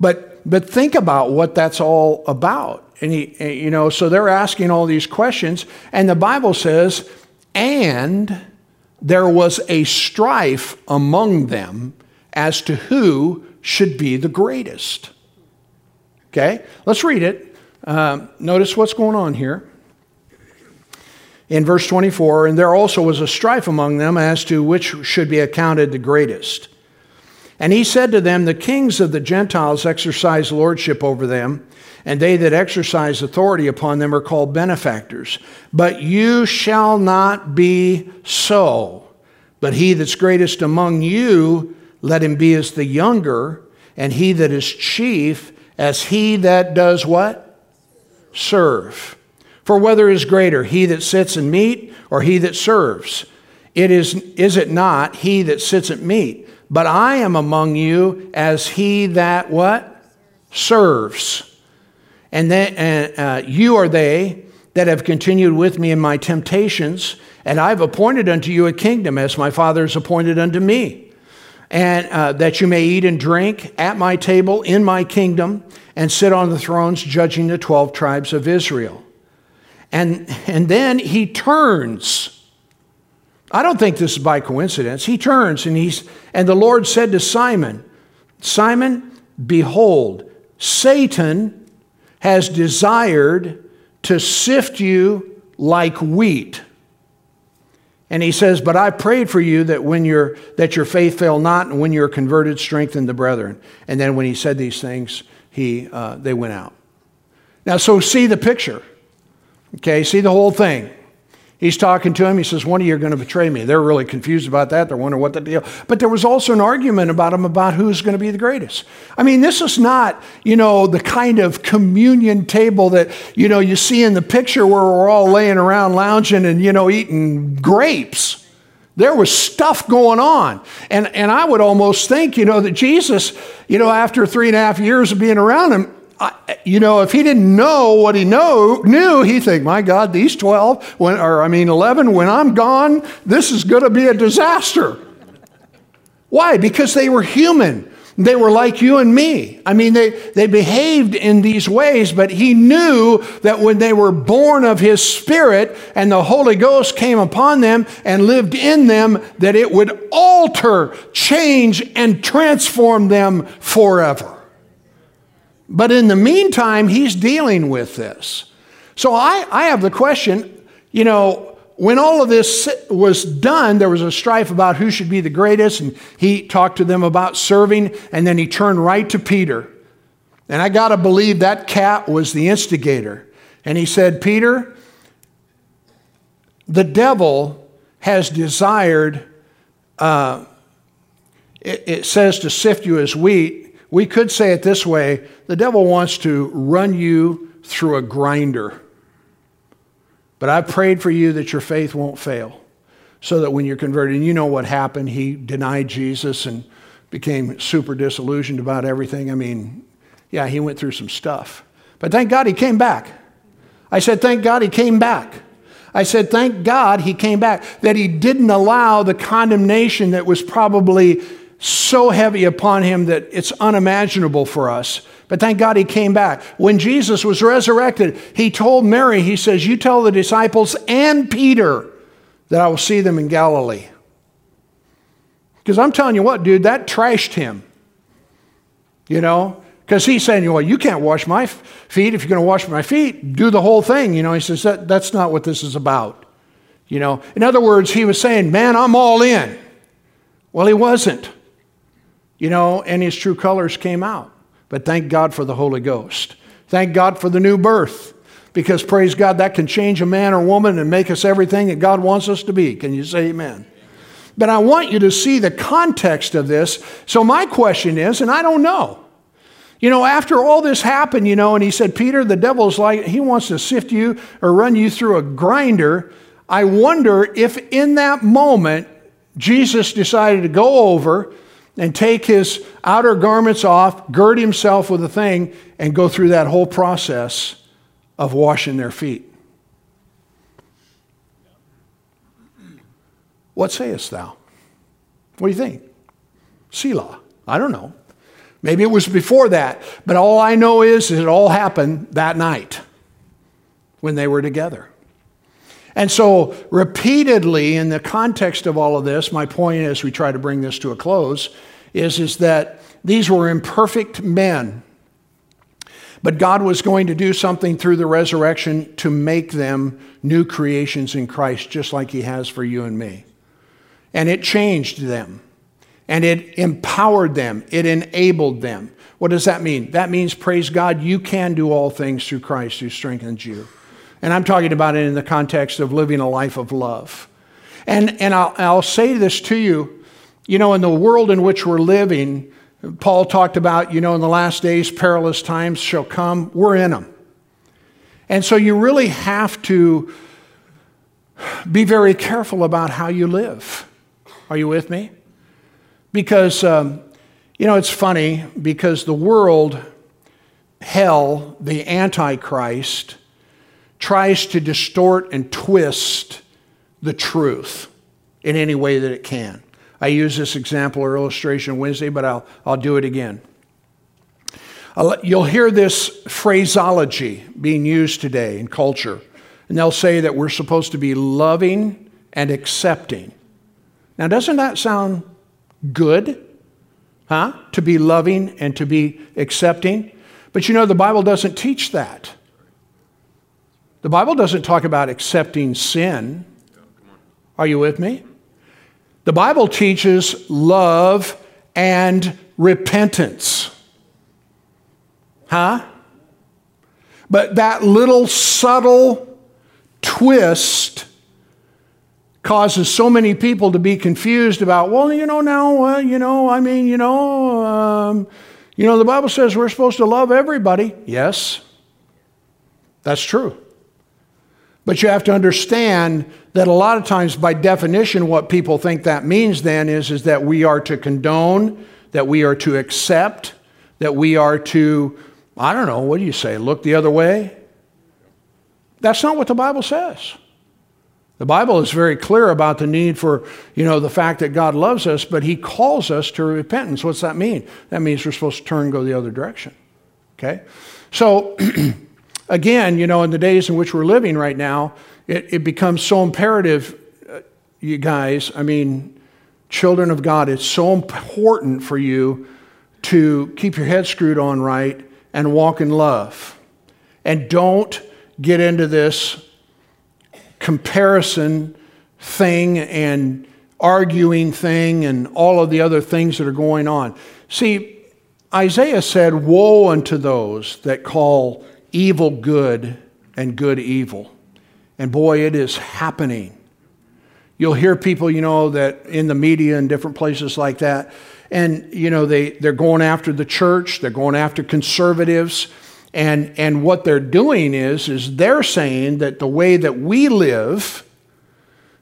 But, but think about what that's all about. And he, you know, so they're asking all these questions. And the Bible says, And there was a strife among them as to who should be the greatest. Okay, let's read it. Um, notice what's going on here in verse 24, and there also was a strife among them as to which should be accounted the greatest. And he said to them, The kings of the Gentiles exercise lordship over them, and they that exercise authority upon them are called benefactors. But you shall not be so. But he that's greatest among you, let him be as the younger, and he that is chief as he that does what? Serve. For whether is greater, he that sits and meat or he that serves? It is, is it not he that sits at meat? But I am among you as he that what? Serves. And then uh, you are they that have continued with me in my temptations, and I've appointed unto you a kingdom as my Father has appointed unto me. And uh, that you may eat and drink at my table in my kingdom and sit on the thrones judging the 12 tribes of Israel. And, and then he turns. I don't think this is by coincidence. He turns and he's, and the Lord said to Simon, Simon, behold, Satan has desired to sift you like wheat. And he says, But I prayed for you that when your that your faith fail not, and when you're converted, strengthen the brethren. And then when he said these things, he uh, they went out. Now, so see the picture. Okay, see the whole thing. He's talking to him. He says, One of you are going to betray me. They're really confused about that. They're wondering what the deal. But there was also an argument about him about who's going to be the greatest. I mean, this is not, you know, the kind of communion table that, you know, you see in the picture where we're all laying around lounging and, you know, eating grapes. There was stuff going on. And, and I would almost think, you know, that Jesus, you know, after three and a half years of being around him, I, you know, if he didn't know what he know, knew, he'd think, my God, these 12, when, or I mean 11, when I'm gone, this is going to be a disaster. Why? Because they were human. They were like you and me. I mean, they, they behaved in these ways, but he knew that when they were born of his spirit and the Holy Ghost came upon them and lived in them, that it would alter, change, and transform them forever. But in the meantime, he's dealing with this. So I, I have the question you know, when all of this was done, there was a strife about who should be the greatest, and he talked to them about serving, and then he turned right to Peter. And I got to believe that cat was the instigator. And he said, Peter, the devil has desired, uh, it, it says to sift you as wheat. We could say it this way the devil wants to run you through a grinder. But I prayed for you that your faith won't fail, so that when you're converted, and you know what happened. He denied Jesus and became super disillusioned about everything. I mean, yeah, he went through some stuff. But thank God he came back. I said, thank God he came back. I said, thank God he came back, that he didn't allow the condemnation that was probably so heavy upon him that it's unimaginable for us. But thank God he came back. When Jesus was resurrected, he told Mary, he says, You tell the disciples and Peter that I will see them in Galilee. Because I'm telling you what, dude, that trashed him. You know? Because he's saying, well, you can't wash my feet. If you're going to wash my feet, do the whole thing. You know, he says, that, that's not what this is about. You know, in other words, he was saying, man, I'm all in. Well, he wasn't. You know, and his true colors came out. But thank God for the Holy Ghost. Thank God for the new birth. Because praise God, that can change a man or woman and make us everything that God wants us to be. Can you say amen? But I want you to see the context of this. So my question is, and I don't know. You know, after all this happened, you know, and he said, Peter, the devil's like, he wants to sift you or run you through a grinder. I wonder if in that moment, Jesus decided to go over and take his outer garments off, gird himself with a thing, and go through that whole process of washing their feet. What sayest thou? What do you think? Selah. I don't know. Maybe it was before that, but all I know is it all happened that night when they were together. And so, repeatedly, in the context of all of this, my point as we try to bring this to a close is, is that these were imperfect men. But God was going to do something through the resurrection to make them new creations in Christ, just like He has for you and me. And it changed them and it empowered them, it enabled them. What does that mean? That means, praise God, you can do all things through Christ who strengthens you. And I'm talking about it in the context of living a life of love. And, and I'll, I'll say this to you you know, in the world in which we're living, Paul talked about, you know, in the last days, perilous times shall come. We're in them. And so you really have to be very careful about how you live. Are you with me? Because, um, you know, it's funny because the world, hell, the Antichrist, tries to distort and twist the truth in any way that it can. I used this example or illustration Wednesday, but I'll, I'll do it again. I'll, you'll hear this phraseology being used today in culture, and they'll say that we're supposed to be loving and accepting. Now, doesn't that sound good? Huh? To be loving and to be accepting. But you know, the Bible doesn't teach that. The Bible doesn't talk about accepting sin. Are you with me? The Bible teaches love and repentance. Huh? But that little subtle twist causes so many people to be confused about, well, you know, now, uh, you know, I mean, you know, um, you know, the Bible says we're supposed to love everybody. Yes, that's true. But you have to understand that a lot of times, by definition, what people think that means then is, is that we are to condone, that we are to accept, that we are to, I don't know, what do you say, look the other way? That's not what the Bible says. The Bible is very clear about the need for, you know, the fact that God loves us, but He calls us to repentance. What's that mean? That means we're supposed to turn and go the other direction. Okay? So, again, you know, in the days in which we're living right now, it, it becomes so imperative, uh, you guys, I mean, children of God, it's so important for you to keep your head screwed on right and walk in love. And don't get into this comparison thing and arguing thing and all of the other things that are going on. See, Isaiah said, Woe unto those that call evil good and good evil. And boy, it is happening. You'll hear people, you know, that in the media and different places like that, and, you know, they, they're going after the church, they're going after conservatives. And, and what they're doing is, is they're saying that the way that we live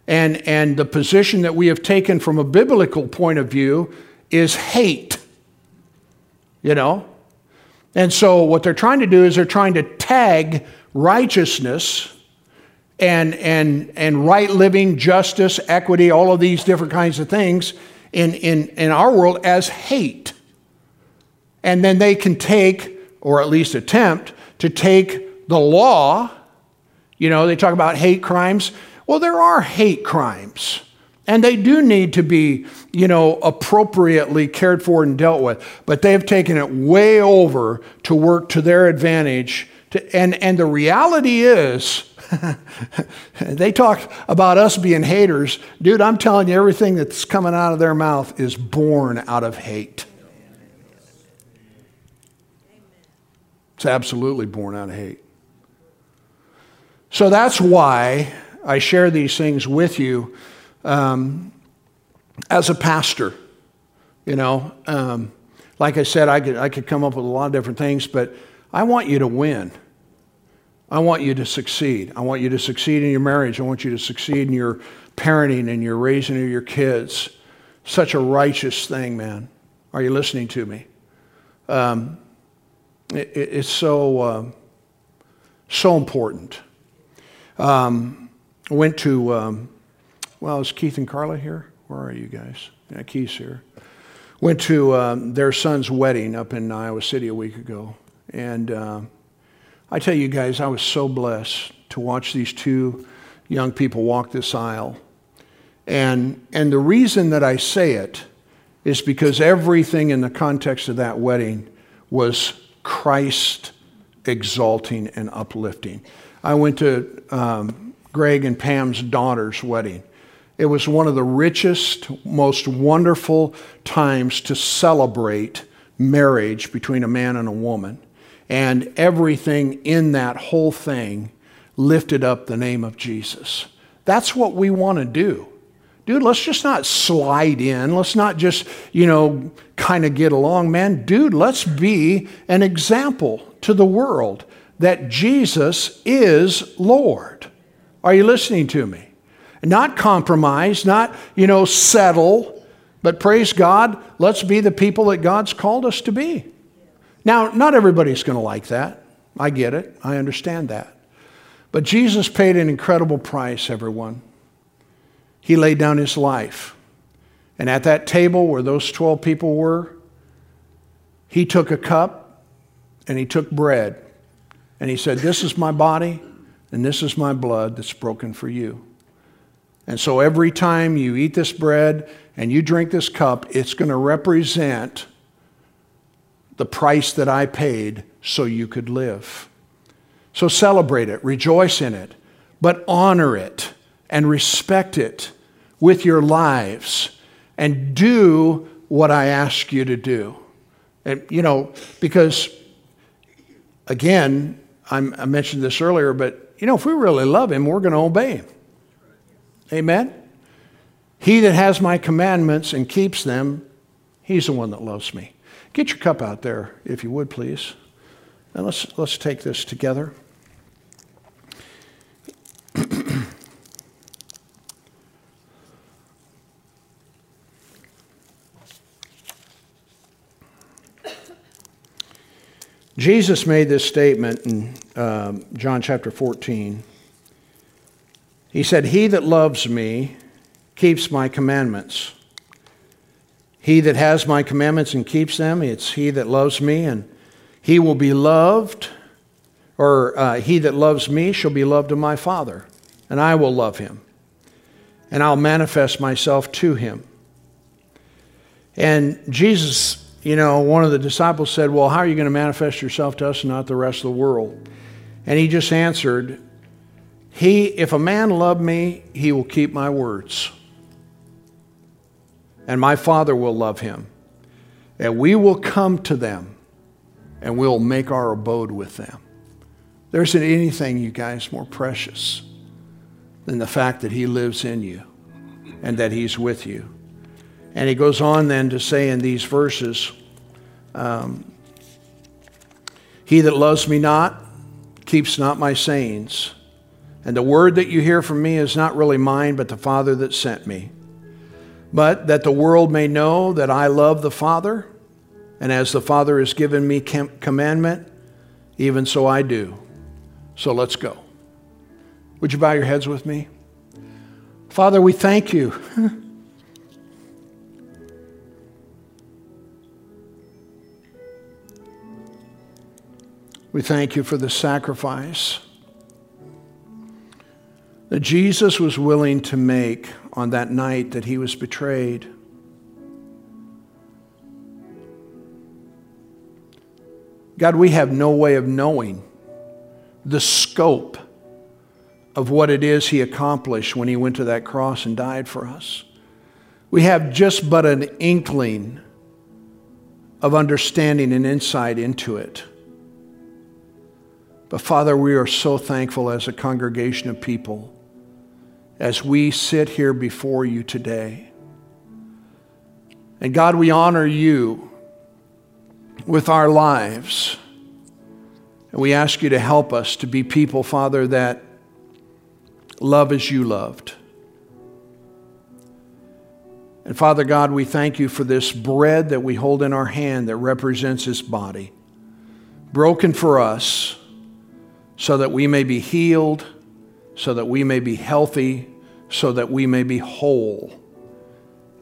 and, and the position that we have taken from a biblical point of view is hate. You know? And so what they're trying to do is they're trying to tag righteousness and, and, and right living, justice, equity, all of these different kinds of things in, in, in our world as hate. And then they can take, or at least attempt, to take the law. You know, they talk about hate crimes. Well, there are hate crimes. And they do need to be, you know, appropriately cared for and dealt with. But they have taken it way over to work to their advantage. To, and, and the reality is, they talk about us being haters. Dude, I'm telling you, everything that's coming out of their mouth is born out of hate. It's absolutely born out of hate. So that's why I share these things with you um, as a pastor. You know, um, like I said, I could, I could come up with a lot of different things, but I want you to win. I want you to succeed. I want you to succeed in your marriage. I want you to succeed in your parenting and your raising of your kids. Such a righteous thing, man. Are you listening to me? Um, it, it's so uh, so important. Um, went to um, well, is Keith and Carla here? Where are you guys? Yeah, Keith's here. Went to um, their son's wedding up in Iowa City a week ago, and. Uh, I tell you guys, I was so blessed to watch these two young people walk this aisle. And, and the reason that I say it is because everything in the context of that wedding was Christ exalting and uplifting. I went to um, Greg and Pam's daughter's wedding. It was one of the richest, most wonderful times to celebrate marriage between a man and a woman and everything in that whole thing lifted up the name of Jesus. That's what we want to do. Dude, let's just not slide in. Let's not just, you know, kind of get along, man. Dude, let's be an example to the world that Jesus is Lord. Are you listening to me? Not compromise, not, you know, settle, but praise God, let's be the people that God's called us to be. Now, not everybody's going to like that. I get it. I understand that. But Jesus paid an incredible price, everyone. He laid down his life. And at that table where those 12 people were, he took a cup and he took bread. And he said, This is my body and this is my blood that's broken for you. And so every time you eat this bread and you drink this cup, it's going to represent the price that I paid so you could live. So celebrate it, rejoice in it, but honor it and respect it with your lives and do what I ask you to do. And, you know, because, again, I'm, i mentioned this earlier, but, you know, if we really love Him, we're going to obey Him. Amen? He that has my commandments and keeps them, he's the one that loves me. Get your cup out there, if you would, please. And let's, let's take this together. Jesus made this statement in um, John chapter 14. He said, He that loves me keeps my commandments. He that has my commandments and keeps them, it's he that loves me, and he will be loved, or uh, he that loves me shall be loved of my Father, and I will love him, and I'll manifest myself to him. And Jesus, you know, one of the disciples said, Well, how are you going to manifest yourself to us and not the rest of the world? And he just answered, He, if a man love me, he will keep my words. And my Father will love him. And we will come to them and we'll make our abode with them. There isn't anything, you guys, more precious than the fact that he lives in you and that he's with you. And he goes on then to say in these verses, um, He that loves me not keeps not my sayings. And the word that you hear from me is not really mine, but the Father that sent me. But that the world may know that I love the Father, and as the Father has given me commandment, even so I do. So let's go. Would you bow your heads with me? Father, we thank you. we thank you for the sacrifice that Jesus was willing to make on that night that he was betrayed. God, we have no way of knowing the scope of what it is he accomplished when he went to that cross and died for us. We have just but an inkling of understanding and insight into it. But Father, we are so thankful as a congregation of people as we sit here before you today. And God, we honor you with our lives. And we ask you to help us to be people, Father, that love as you loved. And Father God, we thank you for this bread that we hold in our hand that represents his body, broken for us so that we may be healed, so that we may be healthy, so that we may be whole.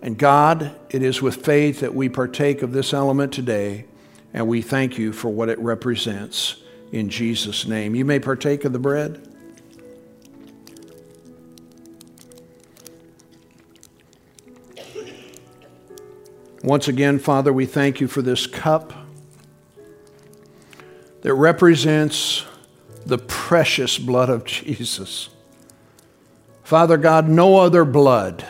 And God, it is with faith that we partake of this element today, and we thank you for what it represents in Jesus' name. You may partake of the bread. Once again, Father, we thank you for this cup that represents the precious blood of Jesus. Father God, no other blood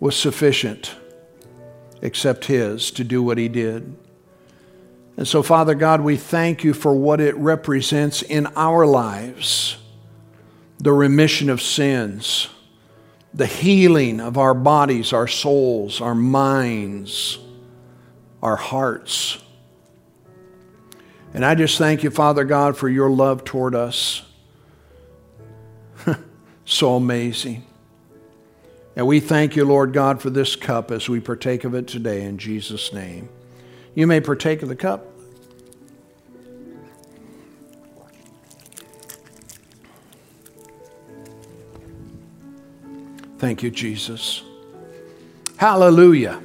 was sufficient except His to do what He did. And so, Father God, we thank you for what it represents in our lives the remission of sins the healing of our bodies, our souls, our minds, our hearts. And I just thank you, Father God, for your love toward us. so amazing. And we thank you, Lord God, for this cup as we partake of it today in Jesus' name. You may partake of the cup. Thank you, Jesus. Hallelujah.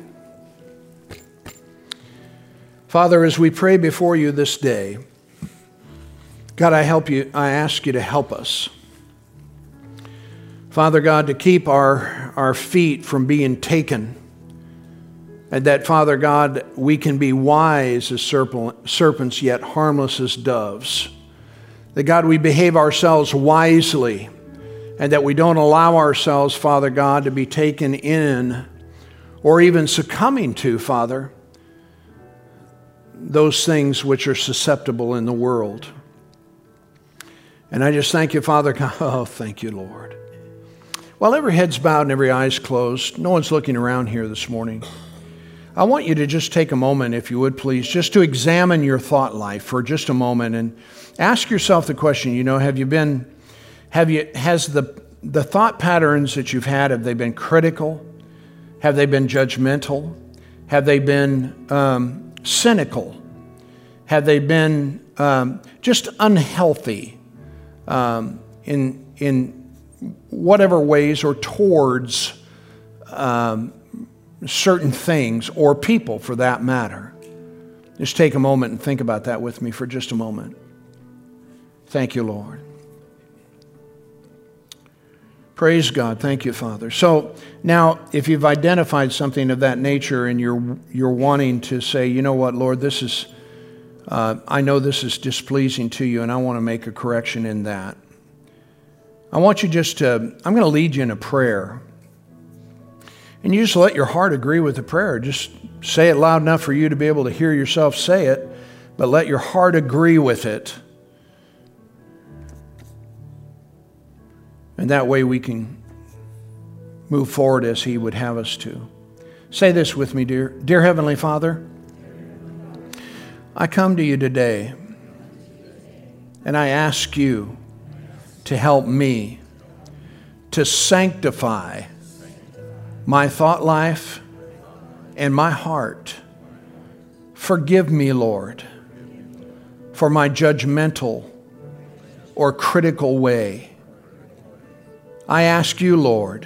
Father, as we pray before you this day, God, I help you, I ask you to help us. Father God, to keep our, our feet from being taken. And that, Father God, we can be wise as serpents, yet harmless as doves. That, God, we behave ourselves wisely and that we don't allow ourselves, Father God, to be taken in or even succumbing to, Father, those things which are susceptible in the world. And I just thank you, Father Oh, thank you, Lord. While every head's bowed and every eye's closed, no one's looking around here this morning. I want you to just take a moment, if you would please, just to examine your thought life for just a moment and ask yourself the question you know, have you been have you, has the, the thought patterns that you've had, have they been critical? Have they been judgmental? Have they been um, cynical? Have they been um, just unhealthy um, in, in whatever ways or towards um, certain things or people for that matter? Just take a moment and think about that with me for just a moment. Thank you, Lord. Praise God. Thank you, Father. So now, if you've identified something of that nature and you're, you're wanting to say, you know what, Lord, this is, uh, I know this is displeasing to you and I want to make a correction in that. I want you just to, I'm going to lead you in a prayer. And you just let your heart agree with the prayer. Just say it loud enough for you to be able to hear yourself say it, but let your heart agree with it. And that way we can move forward as He would have us to. Say this with me, dear. Dear Heavenly Father, I come to you today and I ask you to help me to sanctify my thought life and my heart. Forgive me, Lord, for my judgmental or critical way. I ask you, Lord,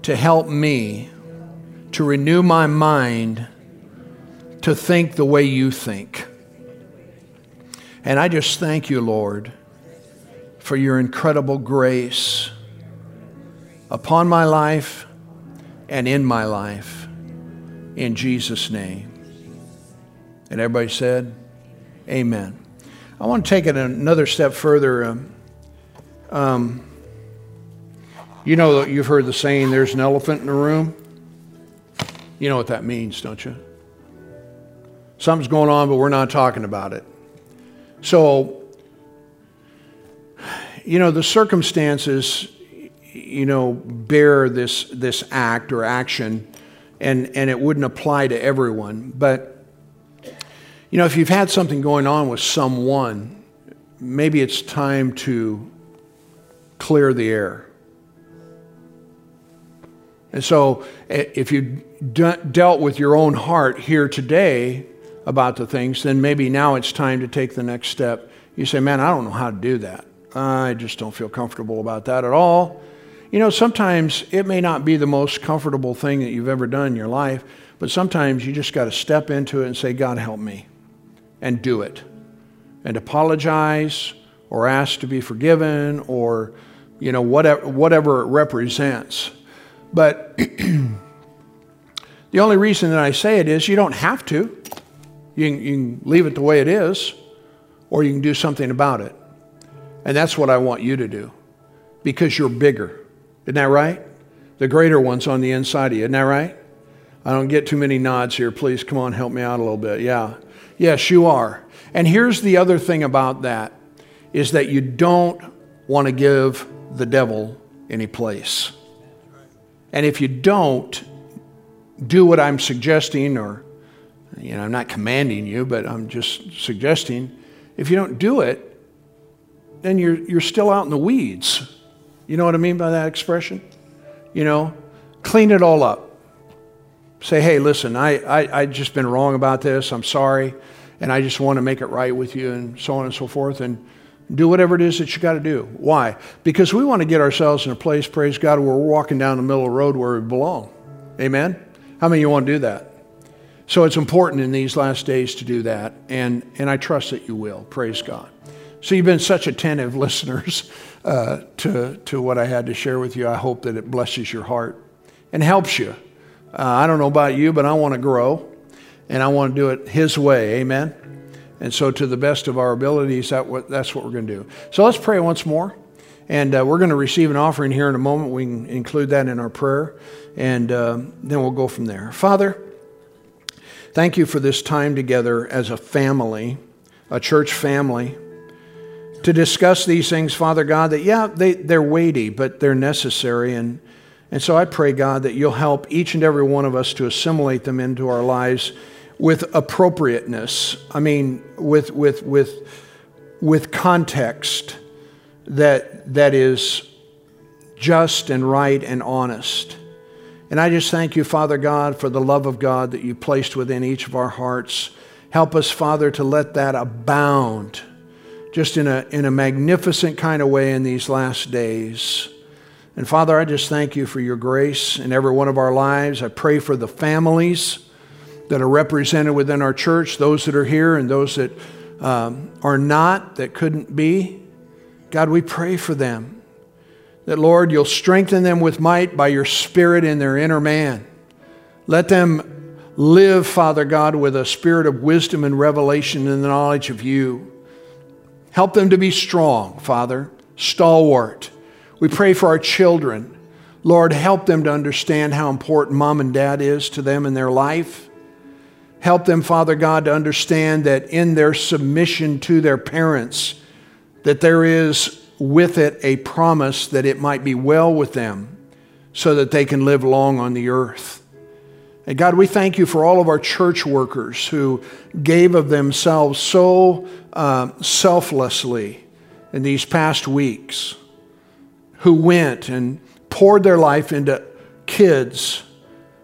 to help me to renew my mind to think the way you think. And I just thank you, Lord, for your incredible grace upon my life and in my life. In Jesus' name. And everybody said, Amen. I want to take it another step further. Um, um, you know, you've heard the saying, there's an elephant in the room. You know what that means, don't you? Something's going on, but we're not talking about it. So, you know, the circumstances, you know, bear this, this act or action, and, and it wouldn't apply to everyone. But, you know, if you've had something going on with someone, maybe it's time to clear the air. And so, eh, if you dealt with your own heart here today, about the things, then maybe now it's time to take the next step. You say, Man, I don't know how to do that. I just don't feel comfortable about that at all. You know, sometimes it may not be the most comfortable thing that you've ever done in your life, but sometimes you just got to step into it and say, God, help me, and do it. And apologize or ask to be forgiven or, you know, whatever, whatever it represents. But the only reason that I say it is you don't have to. You can, you can leave it the way it is, or you can do something about it. And that's what I want you to do because you're bigger. Isn't that right? The greater one's on the inside of you. Isn't that right? I don't get too many nods here. Please come on, help me out a little bit. Yeah. Yes, you are. And here's the other thing about that is that you don't want to give the devil any place. And if you don't do what I'm suggesting or you know, I'm not commanding you, but I'm just suggesting if you don't do it, then you're, you're still out in the weeds. You know what I mean by that expression? You know, clean it all up. Say, hey, listen, I, I, I just been wrong about this. I'm sorry. And I just want to make it right with you, and so on and so forth. And do whatever it is that you got to do. Why? Because we want to get ourselves in a place, praise God, where we're walking down the middle of the road where we belong. Amen? How many of you want to do that? So it's important in these last days to do that, and, and I trust that you will. Praise God. So you've been such attentive listeners uh, to, to what I had to share with you. I hope that it blesses your heart and helps you. Uh, I don't know about you, but I want to grow, and I want to do it His way. Amen. And so, to the best of our abilities, that what, that's what we're going to do. So let's pray once more. And uh, we're going to receive an offering here in a moment. We can include that in our prayer, and uh, then we'll go from there. Father, Thank you for this time together as a family, a church family, to discuss these things, Father God, that, yeah, they, they're weighty, but they're necessary. And, and so I pray, God, that you'll help each and every one of us to assimilate them into our lives with appropriateness. I mean, with, with, with, with context that, that is just and right and honest. And I just thank you, Father God, for the love of God that you placed within each of our hearts. Help us, Father, to let that abound just in a, in a magnificent kind of way in these last days. And Father, I just thank you for your grace in every one of our lives. I pray for the families that are represented within our church, those that are here and those that um, are not, that couldn't be. God, we pray for them that, Lord, you'll strengthen them with might by your Spirit in their inner man. Let them live, Father God, with a spirit of wisdom and revelation in the knowledge of you. Help them to be strong, Father, stalwart, We pray for our children. Lord, help them to understand how important mom and dad is to them in their life. Help them, Father God, to understand that in their submission to their parents, that there is with it a promise that it might be well with them so that they can live long on the earth. And God, we thank you for all of our church workers who gave of themselves so uh, selflessly in these past weeks, who went and poured their life into kids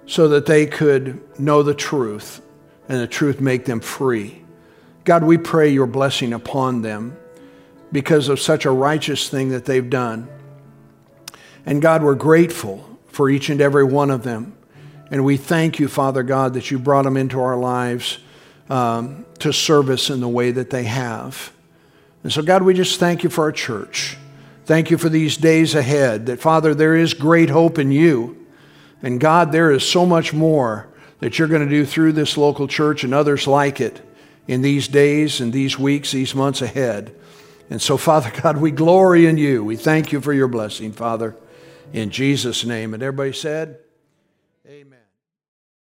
so that they could know the truth and the truth make them free. God, we pray your blessing upon them because of such a righteous thing that they've done. And God, we're grateful for each and every one of them. And we thank you, Father God, that you brought them into our lives um, to serve us in the way that they have. And so, God, we just thank you for our church. Thank you for these days ahead. That, Father, there is great hope in you. And God, there is so much more that you're going to do through this local church and others like it in these days and these weeks, these months ahead. And so, Father God, we glory in you. We thank you for your blessing, Father, in Jesus' name. And everybody said,